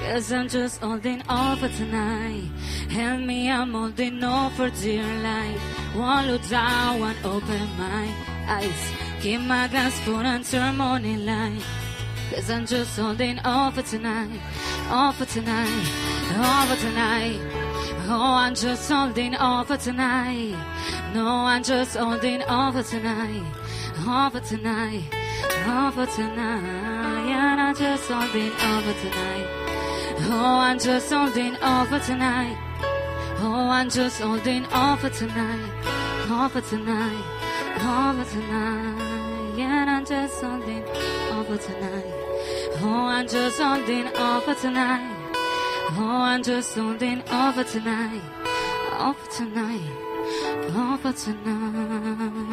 Cause I'm just holding on for tonight. Help me, I'm holding on for dear life. Won't look down, won't open my eyes. Keep my glass full until morning light. Cause I'm just holding on for tonight. On for tonight. On for tonight. Oh, I'm just holding on for tonight. No, I'm just holding on for tonight. On for tonight. On for tonight. And I'm just holding on for tonight. Oh, I'm just holding on for tonight. Oh, I'm just holding on for tonight. On for tonight. On for tonight. And I'm just holding on for tonight. Oh, I'm just holding on for tonight. Oh, I'm just holding on for tonight. On for tonight. On for tonight.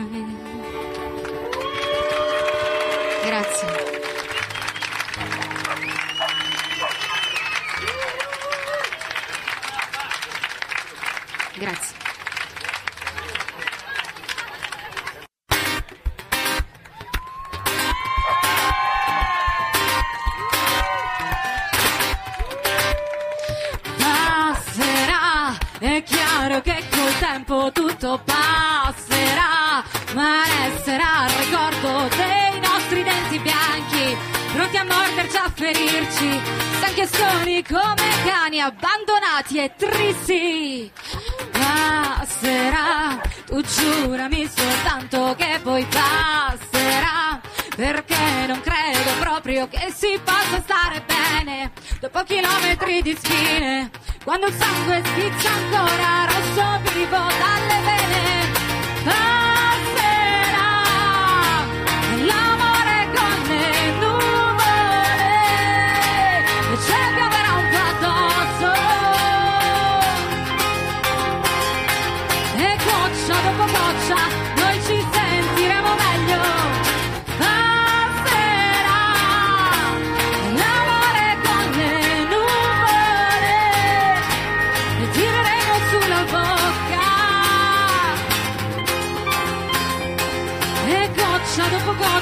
Grazie. Grazie. Che col tempo tutto passerà, ma resterà il ricordo dei nostri denti bianchi, pronti a morderci, a ferirci, stanchi soli come cani abbandonati e tristi. Passerà, tu giurami soltanto che poi passerà, perché non credo proprio che si possa stare bene dopo chilometri di spine, quando il sangue schizza ancora rosso vivo dalle vene. Passerà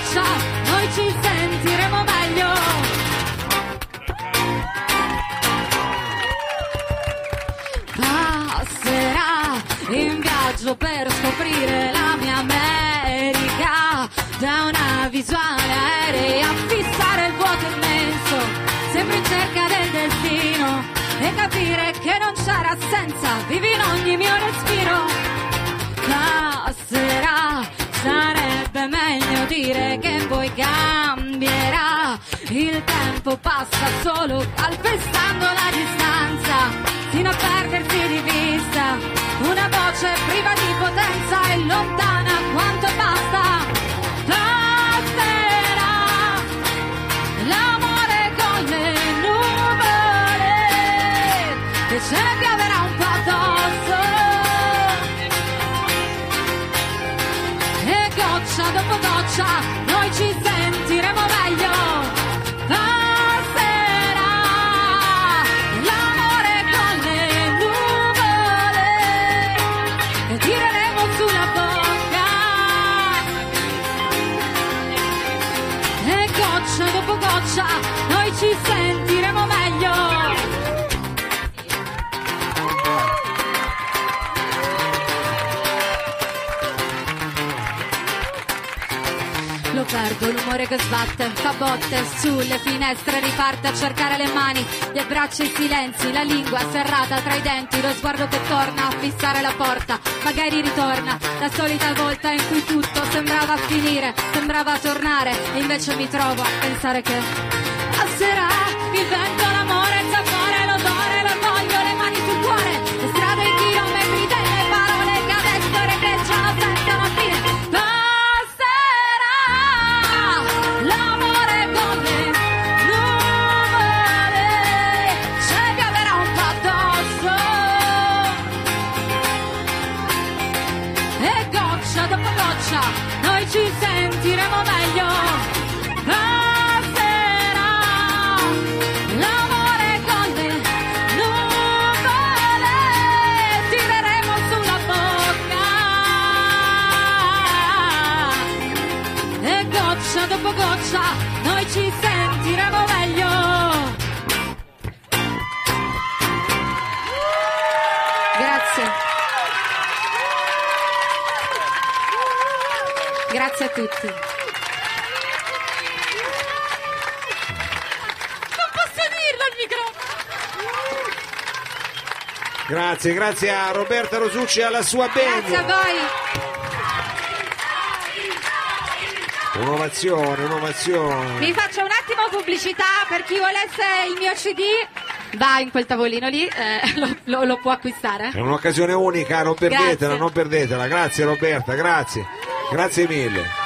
goccia noi ci sentiremo meglio. passerà in viaggio per scoprire la mia America da una visuale aerea a fissare il vuoto immenso sempre in cerca del destino e capire che non c'era assenza, vivi in ogni mio respiro. Sarebbe meglio dire che poi cambierà. Il tempo passa solo calpestando la distanza, fino a perdersi di vista. Una voce priva di potenza e lontana goccia noi ci sentiremo meglio. Passerà l'amore con le nuvole tireremo sulla bocca. E goccia dopo goccia noi ci sentiremo perdo, l'umore che sbatte, fa botte sulle finestre, riparte a cercare le mani, gli abbracci i silenzi, la lingua serrata tra i denti, lo sguardo che torna a fissare la porta, magari ritorna, la solita volta in cui tutto sembrava finire, sembrava tornare, e invece mi trovo a pensare che passerà il vento, l'amore, goccia noi ci sentiremo meglio. Grazie. Grazie a tutti. Non posso dirlo al microfono. Grazie, grazie a Roberta Rosucci e alla sua Grazie a band. voi. Un'ovazione, un'ovazione. Vi faccio un attimo pubblicità per chi volesse il mio CD. Va in quel tavolino lì, eh, lo, lo- lo può acquistare. È un'occasione unica, non perdetela, Grazie. non perdetela. Grazie Roberta, grazie. Grazie mille.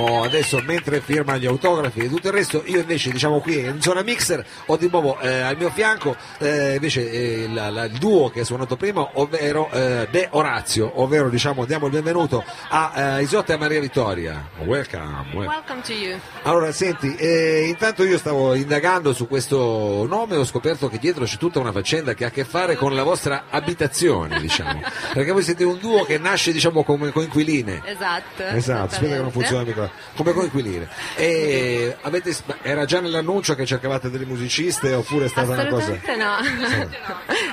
Oh, adesso mentre firma gli autografi e tutto il resto, io invece diciamo qui in zona mixer ho di nuovo eh, al mio fianco eh, invece eh, la- la- il duo che è suonato prima, ovvero eh, De Orazio, ovvero diciamo diamo il benvenuto a eh, Isotta e Maria Vittoria. Welcome. welcome. Welcome to you. Allora, senti, eh, intanto io stavo indagando su questo nome e ho scoperto che dietro c'è tutta una faccenda che ha a che fare con la vostra abitazione, diciamo. Perché voi siete un duo che nasce, diciamo, come coinquiline. Esatto. Esatto, aspetta che non funziona il microfono. Come coinquiline. E avete, era già nell'annuncio che cercavate delle musiciste oppure è stata una cosa... No.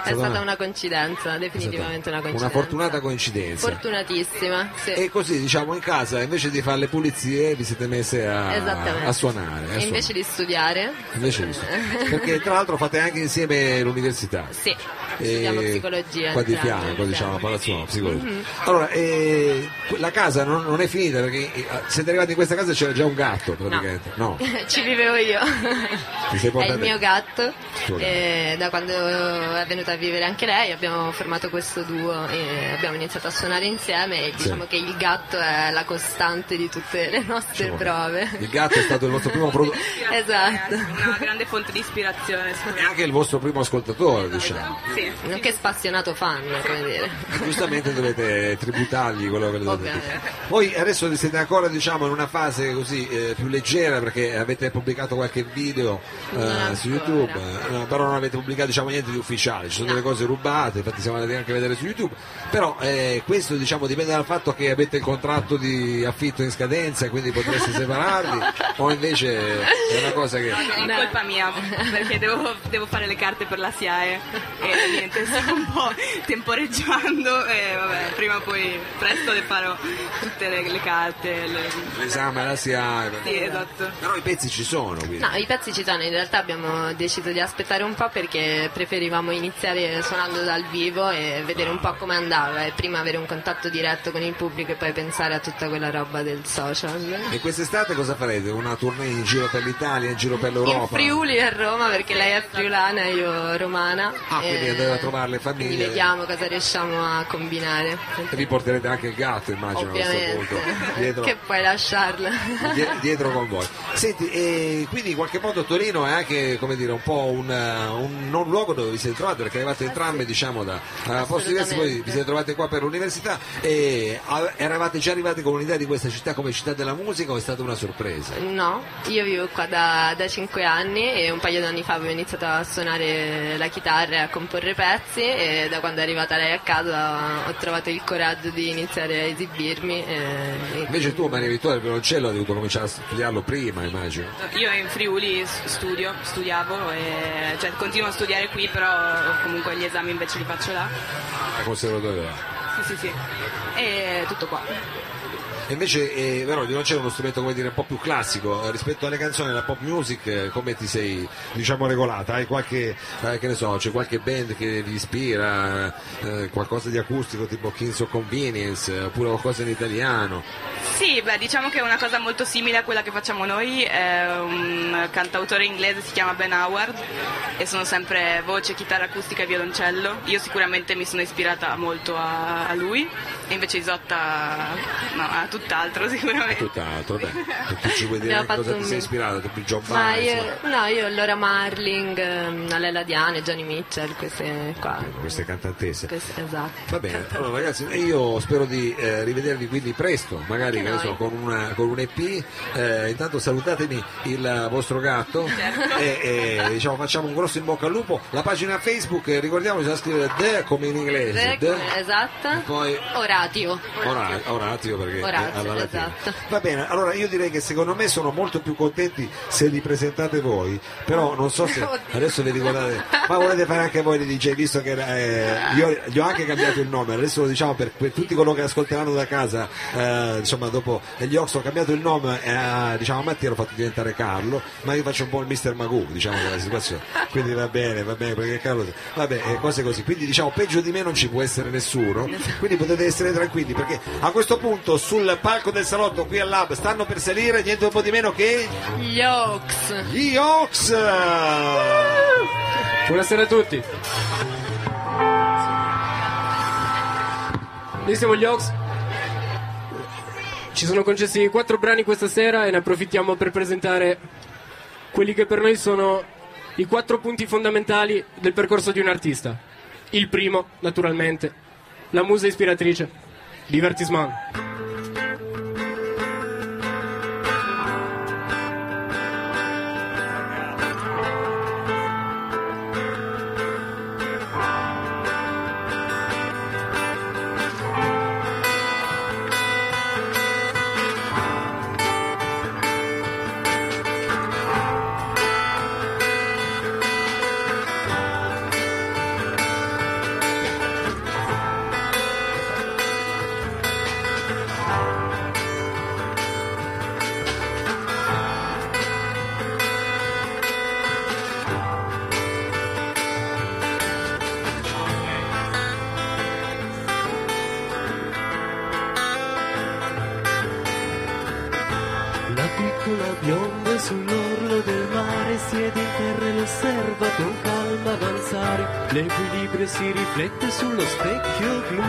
È stata una coincidenza, definitivamente una coincidenza. Una fortunata coincidenza. Fortunatissima, sì. E così, diciamo, in casa, invece di fare le pulizie, vi siete messe a, a suonare. a invece di studiare, Invece di studiare. Perché tra l'altro fate anche insieme l'università. sì, studiamo psicologia. Qua di fianco, diciamo, a Palazzuolo, psicologia. Mhm. Allora, eh, la casa non, non è finita perché eh, siete arrivati in questa casa c'era già un gatto praticamente. No. Ci vivevo io. Ti sei È il mio gatto. E da quando è venuta a vivere anche lei abbiamo formato questo duo e abbiamo iniziato a suonare insieme e diciamo che il gatto è la costante di tutte le nostre Diciamo che prove. Il gatto è stato il vostro primo prodotto Esatto. Una grande fonte di ispirazione, e anche il vostro primo ascoltatore, diciamo. Sì. Nonché spassionato fan, come dire. E giustamente dovete tributargli quello che le. Ovviamente. Voi adesso siete ancora diciamo in una fase così eh, più leggera perché avete pubblicato qualche video eh, su. YouTube, eh, no, però non avete pubblicato diciamo niente di ufficiale, ci sono delle cose rubate, infatti siamo andati anche a vedere su YouTube, però eh, questo diciamo dipende dal fatto che avete il contratto di affitto in scadenza e quindi potreste separarvi o invece è una cosa che... Non è colpa mia, perché devo, devo fare le carte per la SIAE e niente, sto un po' temporeggiando e vabbè, prima o poi presto le farò tutte le, le carte, le- l'esame alla SIAE. Sì, esatto. Però i pezzi ci sono, quindi. No, i pezzi ci sono, in realtà abbiamo deciso di aspettare un po' perché preferivamo iniziare suonando dal vivo e vedere un po' come andava e prima avere un contatto diretto con il pubblico e poi pensare a tutta quella roba del social. E quest'estate cosa farete? Una tournée in giro per l'Italia, in giro per In l'Europa? Friuli e a Roma perché lei è friulana e io romana. Ah, quindi andate a trovare le quindi famiglie. vediamo cosa riusciamo a combinare. E vi porterete anche il gatto, immagino, a questo Ovviamente, punto. Dietro, che puoi lasciarla. die- dietro con voi. Senti, e quindi in qualche modo Torino è anche, come dire, un po' un, eh, un non luogo dove vi siete trovati, perché eravate entrambe, diciamo, da eh, posti diversi, poi vi siete trovate qua per l'università e ah, eravate già arrivati con un'idea di questa città come città della musica o è stata una sorpresa? No, io vivo qua da, da 5 anni e un paio di anni fa avevo iniziato a suonare la chitarra e a comporre pezzi e da quando è arrivata lei a casa ho trovato il coraggio di iniziare a esibirmi. E Invece tu, Maria Vittoria, il violoncello hai dovuto cominciare a studiarlo prima, immagino. Io in Friuli studio, studiavo, e, cioè continuo a studiare qui, però comunque gli esami invece li faccio là. Al conservatorio. Sì, sì, sì. E tutto qua. Invece eh, però il violoncello è uno strumento come dire un po' più classico eh, rispetto alle canzoni della pop music eh, come ti sei diciamo regolata? Hai qualche eh, che ne so, c'è qualche band che vi ispira, eh, qualcosa di acustico tipo Kings of Convenience oppure qualcosa in italiano? Sì, beh, diciamo che è una cosa molto simile a quella che facciamo noi. È un cantautore inglese, si chiama Ben Howard, e sono sempre voce, chitarra acustica e violoncello. Io sicuramente mi sono ispirata molto a, a lui, e invece Isotta no, a tutt'altro sicuramente. Tutt'altro, beh, tu ci vuoi dire cosa fatto ti un sei ispirato, tipo John Barnes, io, no, io Laura Marling, ehm, Alela Diane, Johnny Mitchell, queste qua. queste cantantesse. Queste- esatto. Va bene, allora ragazzi, io spero di eh, rivedervi quindi presto, magari so, con, una- con un EP. Eh, intanto salutatemi il vostro gatto e, e, diciamo, facciamo un grosso in bocca al lupo. La pagina Facebook, ricordiamo, bisogna scrivere The come in inglese. The, Esatto. e poi Oratio. Ora- Oratio perché Orazio, è alla esatto. Va bene, allora io direi che secondo me sono molto più contenti se li presentate voi, però non so se Oddio. adesso vi ricordate, ma volete fare anche voi di DJ visto che eh, io gli ho anche cambiato il nome, adesso lo diciamo per, per tutti coloro che ascolteranno da casa, eh, insomma dopo gli Ox ho cambiato il nome, eh, diciamo a Mattia l'ho fatto diventare Carlo, ma io faccio un po' il Mr. Magoo diciamo della situazione, quindi va bene, va bene perché Carlo, vabbè, eh, cose così, quindi diciamo peggio di me non ci può essere nessuno, quindi potete essere tranquilli perché a questo punto sul palco del salotto qui al Lab stanno per salire niente un po' di meno che Gli Ox. gli Ox! Buonasera a tutti. Noi siamo gli Ox. Ci sono concessi quattro brani questa sera e ne approfittiamo per presentare quelli che per noi sono i quattro punti fondamentali del percorso di un artista. Il primo, naturalmente, la musa ispiratrice, divertissement. Bionda sull'orlo del mare siede in terra e lo osserva con calma avanzare. L'equilibrio si riflette sullo specchio blu.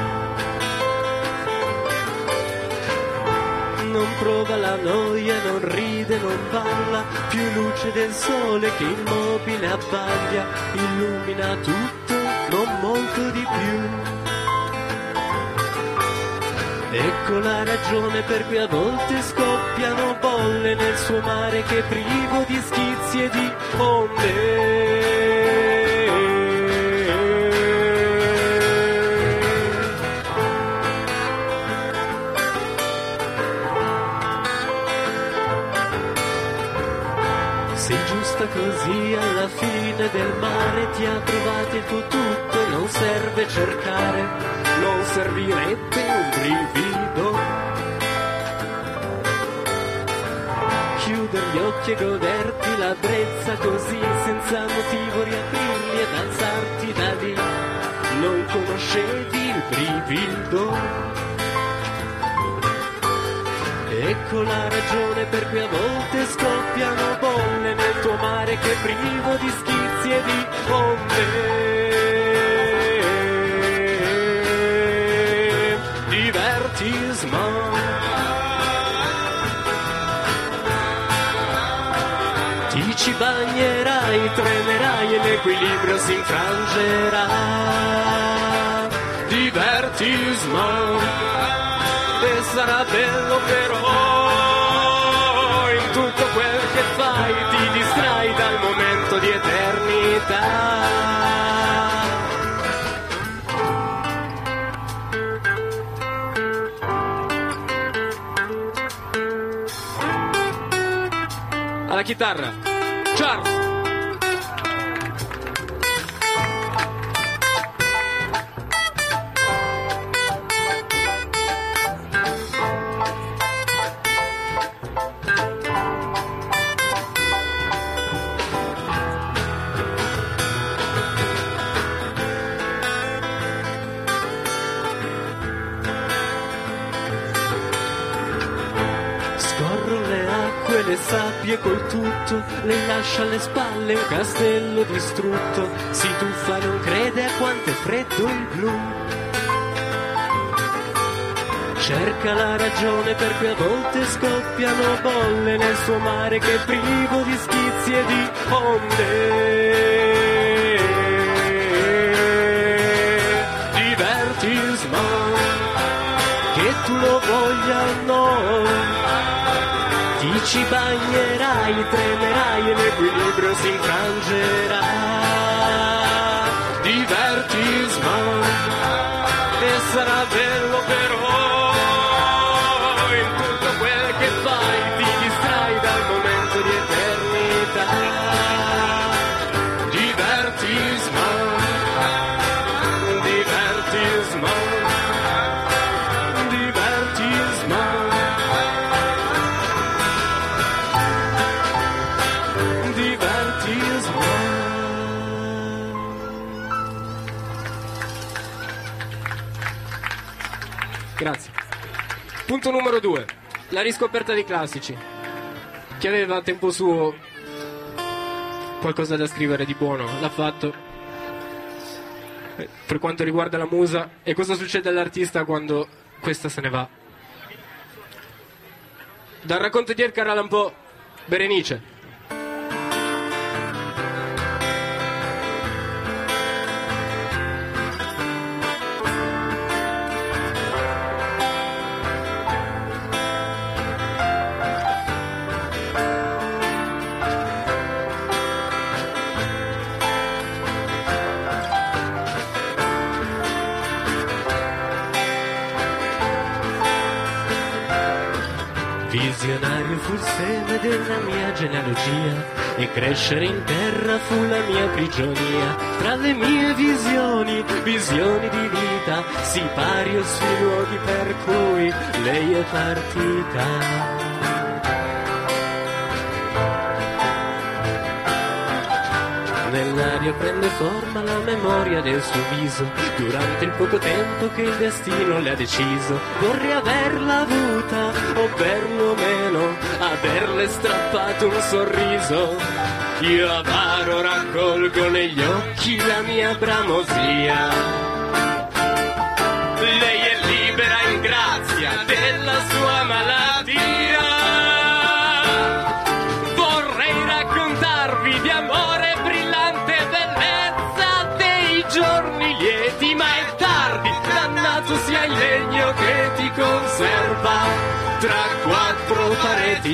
Non prova la noia, non ride, non balla, più luce del sole che immobile abbaglia, illumina tutto, non molto di più. Ecco la ragione per cui a volte scoppiano bolle nel suo mare che è privo di schizzi e di onde. Sei giusta così alla fine del mare, ti ha trovato il tuo tutto e non serve cercare, non servirebbe un brivido. chiudere gli occhi e goderti la brezza così senza motivo riaprirli ed alzarti da lì. Non conoscevi il brivido. Ecco la ragione per cui a volte scoppiano bolle nel tuo mare che è privo di schizzi e di onde. Divertismo. Ti ci bagnerai, tremerai e l'equilibrio si infrangerà. Divertismo e sarà bello però in tutto quel che fai ti distrai dal momento di eternità. Alla chitarra, le acque, le sabbie col tutto, lei lascia alle spalle un castello distrutto, si tuffa non crede a quanto è freddo il blu. Cerca la ragione per cui a volte scoppiano bolle nel suo mare che è privo di schizzi e di onde. Divertismo, che tu lo voglia o no. Ti ci bagnerai, tremerai e l'equilibrio si infrangerà. Divertismo, e sarà bello Punto numero due. La riscoperta dei classici. Chi aveva a tempo suo qualcosa da scrivere di buono l'ha fatto. Eh, Per quanto riguarda la musa e cosa succede all'artista quando questa se ne va. Dal racconto di Edgar Allan Poe, Berenice. Crescere in terra fu la mia prigionia. Tra le mie visioni, visioni di vita, si pari sui luoghi per cui lei è partita. Nell'aria prende forma la memoria del suo viso durante il poco tempo che il destino le ha deciso. Vorrei averla avuta o perlomeno averle strappato un sorriso. Io avaro raccolgo negli occhi la mia bramosia. Lei è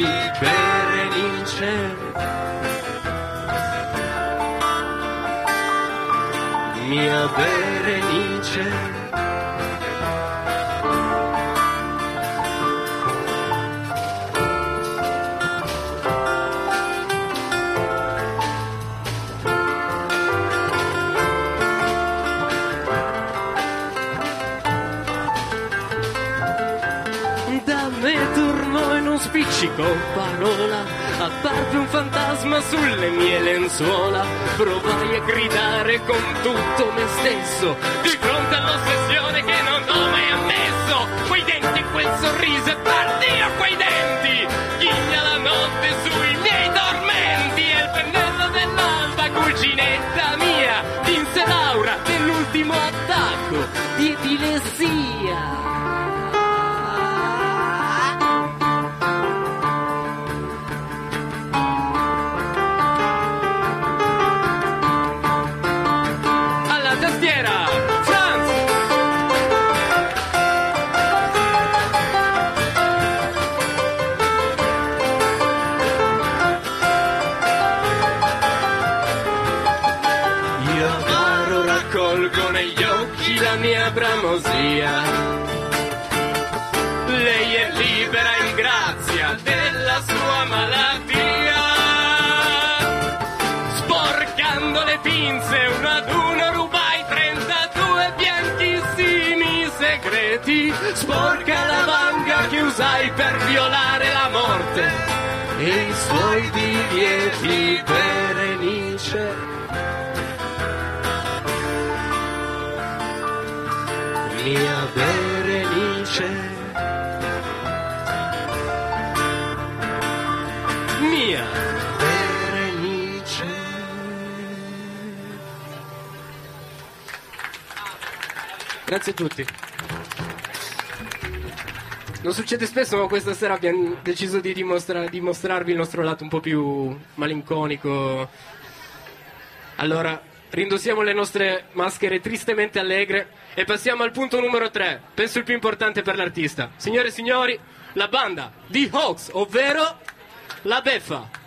pareti berenice. Mia Berenice. Spiccicò parola Apparve un fantasma sulle mie lenzuola, provai a gridare con tutto me stesso, di fronte all'ossessione che non ho mai ammesso. Quei denti e quel sorriso e pardio quei denti, ghigna la notte sui miei tormenti e il pennello dell'alba, cuginetta mia, vinse Laura nell'ultimo attacco di epilessia. Sporca la vanga che usai per violare la morte e i suoi divieti Berenice. Mia Berenice. Mia Berenice. Grazie a tutti. Non succede spesso, ma questa sera abbiamo deciso di dimostra- dimostrarvi il nostro lato un po' più malinconico. Allora, rindossiamo le nostre maschere tristemente allegre e passiamo al punto numero 3, penso il più importante per l'artista. Signore e signori, la banda di Hawks, ovvero la Beffa.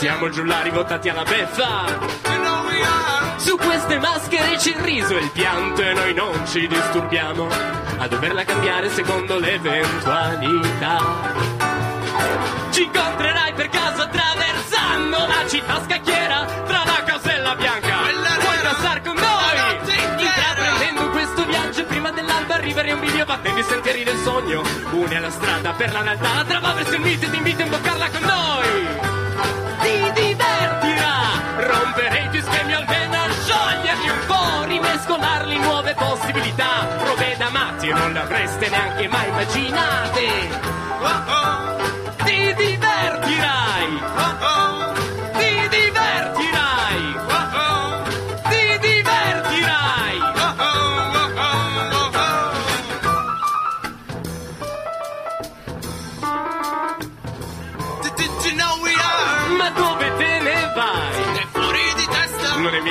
Siamo giullari votati alla beffa. Su queste maschere c'è il riso e il pianto e noi non ci disturbiamo a doverla cambiare secondo l'eventualità. Ci incontrerai per caso attraversando la città scacchiera tra la casella bianca. Puoi passare con noi, intraprendendo questo viaggio prima dell'alba arriverei a un video battendo i sentieri del sogno. Une la strada per la realtà, tra verso il mito e ti invito a imboccarla con noi. Ti divertirà, romperei i tuoi schemi almeno scioglierli un po', rimescolarli nuove possibilità. Robe da matti non le avreste neanche mai immaginate. Ti divertirai! Ti divertirai!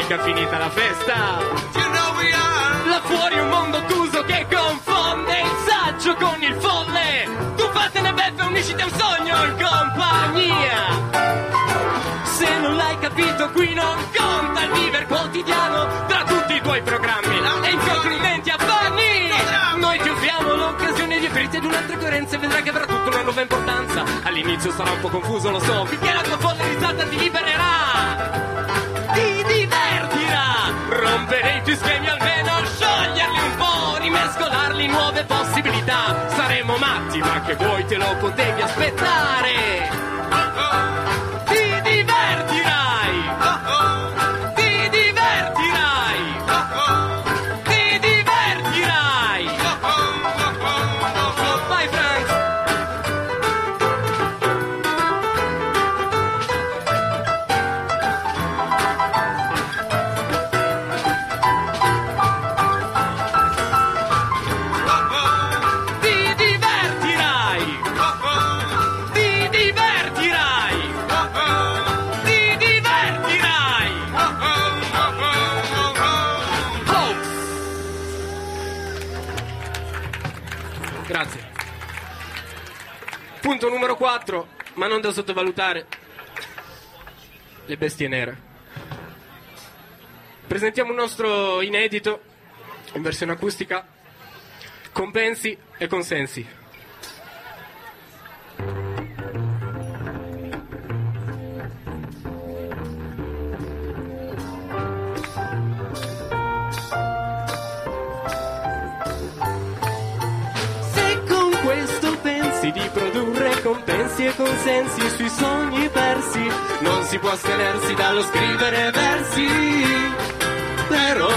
Mica finita la festa! Là fuori un mondo chiuso che confonde il saggio con il folle! Tu fatene beffe, unisciti a un sogno in compagnia! Se non l'hai capito qui non conta il viver quotidiano tra tutti i tuoi programmi e inconcludenti affanni! Noi ti offriamo l'occasione di aprirti ad un'altra coerenza e vedrai che avrà tutta una nuova importanza. All'inizio sarà un po' confuso, lo so, finché la tua folle risata ti libererà! Ti divertirà Rompere i tuoi schemi almeno scioglierli un po' Rimescolarli in nuove possibilità. Saremo matti ma che vuoi te lo potevi aspettare Numero 4, ma non da sottovalutare, le bestie nere. Presentiamo un nostro inedito in versione acustica compensi e consensi. Compensi e consensi sui sogni persi. Non si può astenersi dallo scrivere versi. Però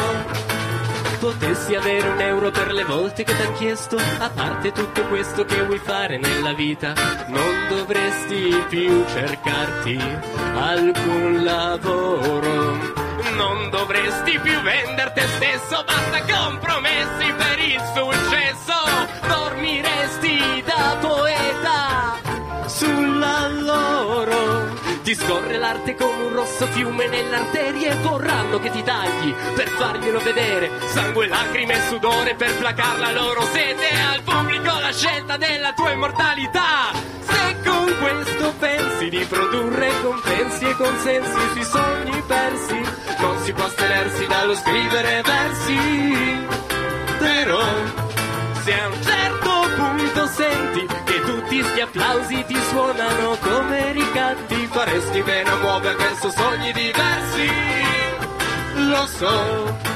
potessi avere un euro per le volte che t'han chiesto, a parte tutto questo che vuoi fare nella vita, non dovresti più cercarti alcun lavoro. Non dovresti più vendere te stesso, basta compromessi per il successo. Dormiresti da poeta sulla loro. Ti scorre l'arte come un rosso fiume nelle arterie e vorranno che ti tagli per farglielo vedere. Sangue, lacrime e sudore per placar la loro sete. Al pubblico la scelta della tua immortalità. Se con questo pensi di produrre compensi e consensi sui sogni persi, non si può astenersi dallo scrivere versi. Però se a un certo punto senti che tutti sti applausi ti suonano come ricatti, faresti bene a muovere verso sogni diversi. Lo so.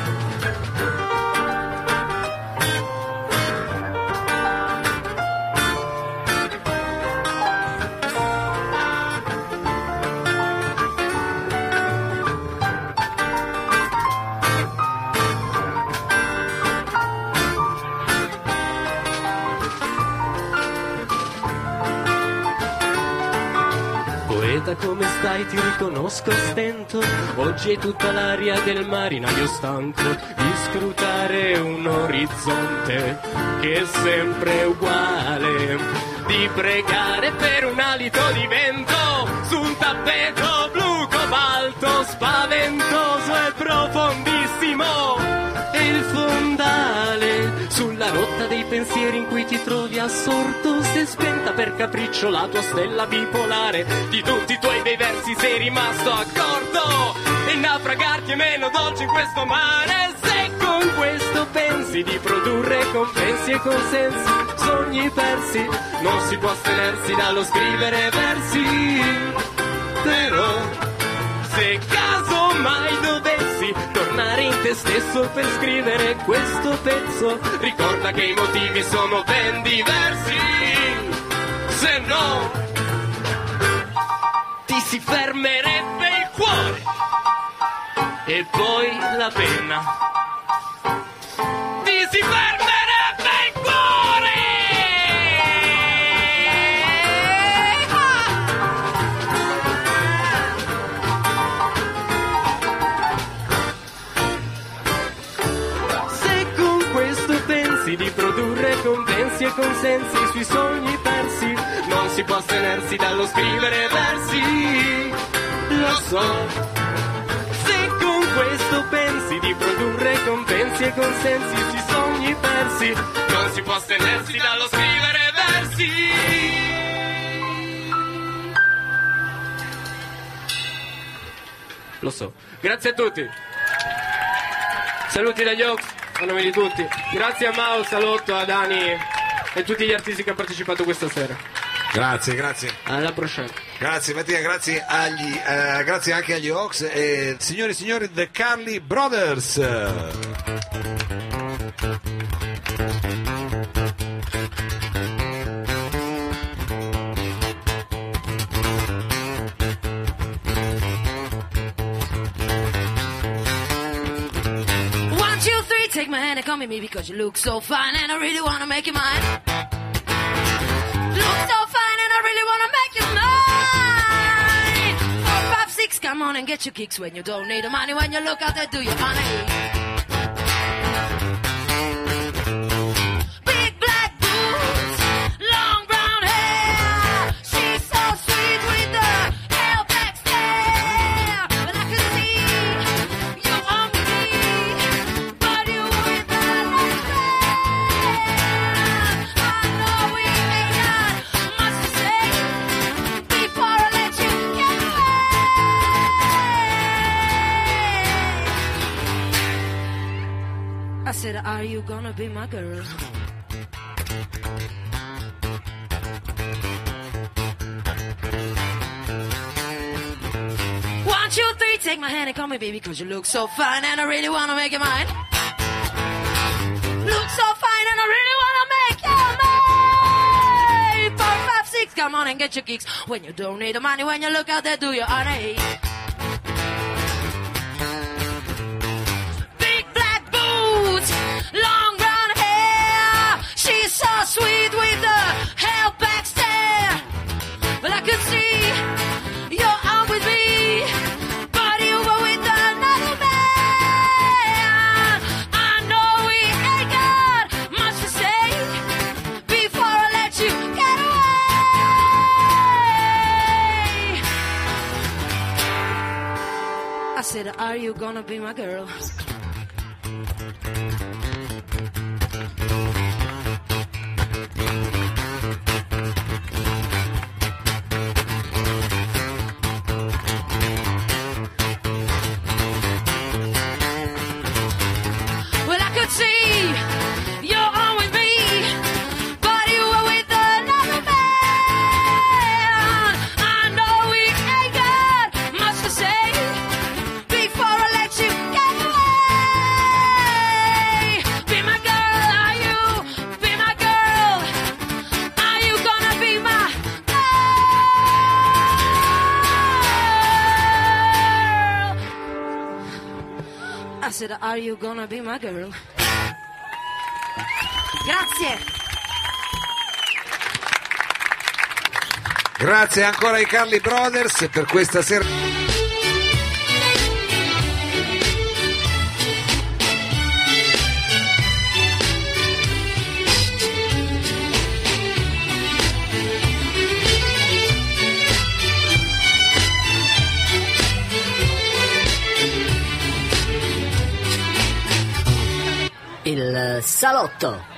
Poeta come stai ti riconosco stento. Oggi è tutta l'aria del marinaio stanco Di scrutare un orizzonte che è sempre uguale. Di pregare per un alito di vento Su un tappeto blu cobalto Spaventoso e profondissimo. E il fondale sulla rotta dei pensieri in cui ti trovi assorto se spenta per capriccio la tua stella bipolare. Di tutti i tuoi bei versi sei rimasto accorto. E naufragarti è meno dolce in questo mare. Se con questo pensi di produrre compensi e consensi sogni persi non si può astenersi dallo scrivere versi. Però se caso mai dovessi tornare in te stesso per scrivere questo pezzo, ricorda che i motivi sono ben diversi. Se no, ti si fermerebbe il cuore e poi la penna. Ti si fermerebbe di produrre compensi e consensi sui sogni persi, non si può astenersi dallo scrivere versi. Lo so. Se con questo pensi di produrre compensi e consensi sui sogni persi, non si può astenersi dallo scrivere versi. Lo so. Grazie a tutti. Saluti dagli Ox, a nome di tutti. Grazie a Mao, Salotto, a Dani e tutti gli artisti che hanno partecipato questa sera. Grazie, grazie. Alla prossima. Grazie Mattia, grazie, agli, eh, grazie anche agli Ox e signori e signori The Carly Brothers. Take my hand and come with me because you look so fine and I really wanna make you mine. Look so fine and I really wanna make you mine. Four, five, six, come on and get your kicks when you don't need the money. When you look out there, do your money. Are you gonna be my girl? One, two, three, take my hand and call me baby, cause you look so fine and I really wanna make you mine. Look so fine and I really wanna make you mine. Four, five, six, come on and get your kicks. When you don't need the money, when you look out there, do your honor. Are you gonna be my girl? Are You Gonna Be My Girl? Grazie. Grazie ancora ai Carly Brothers per questa serata. Salotto.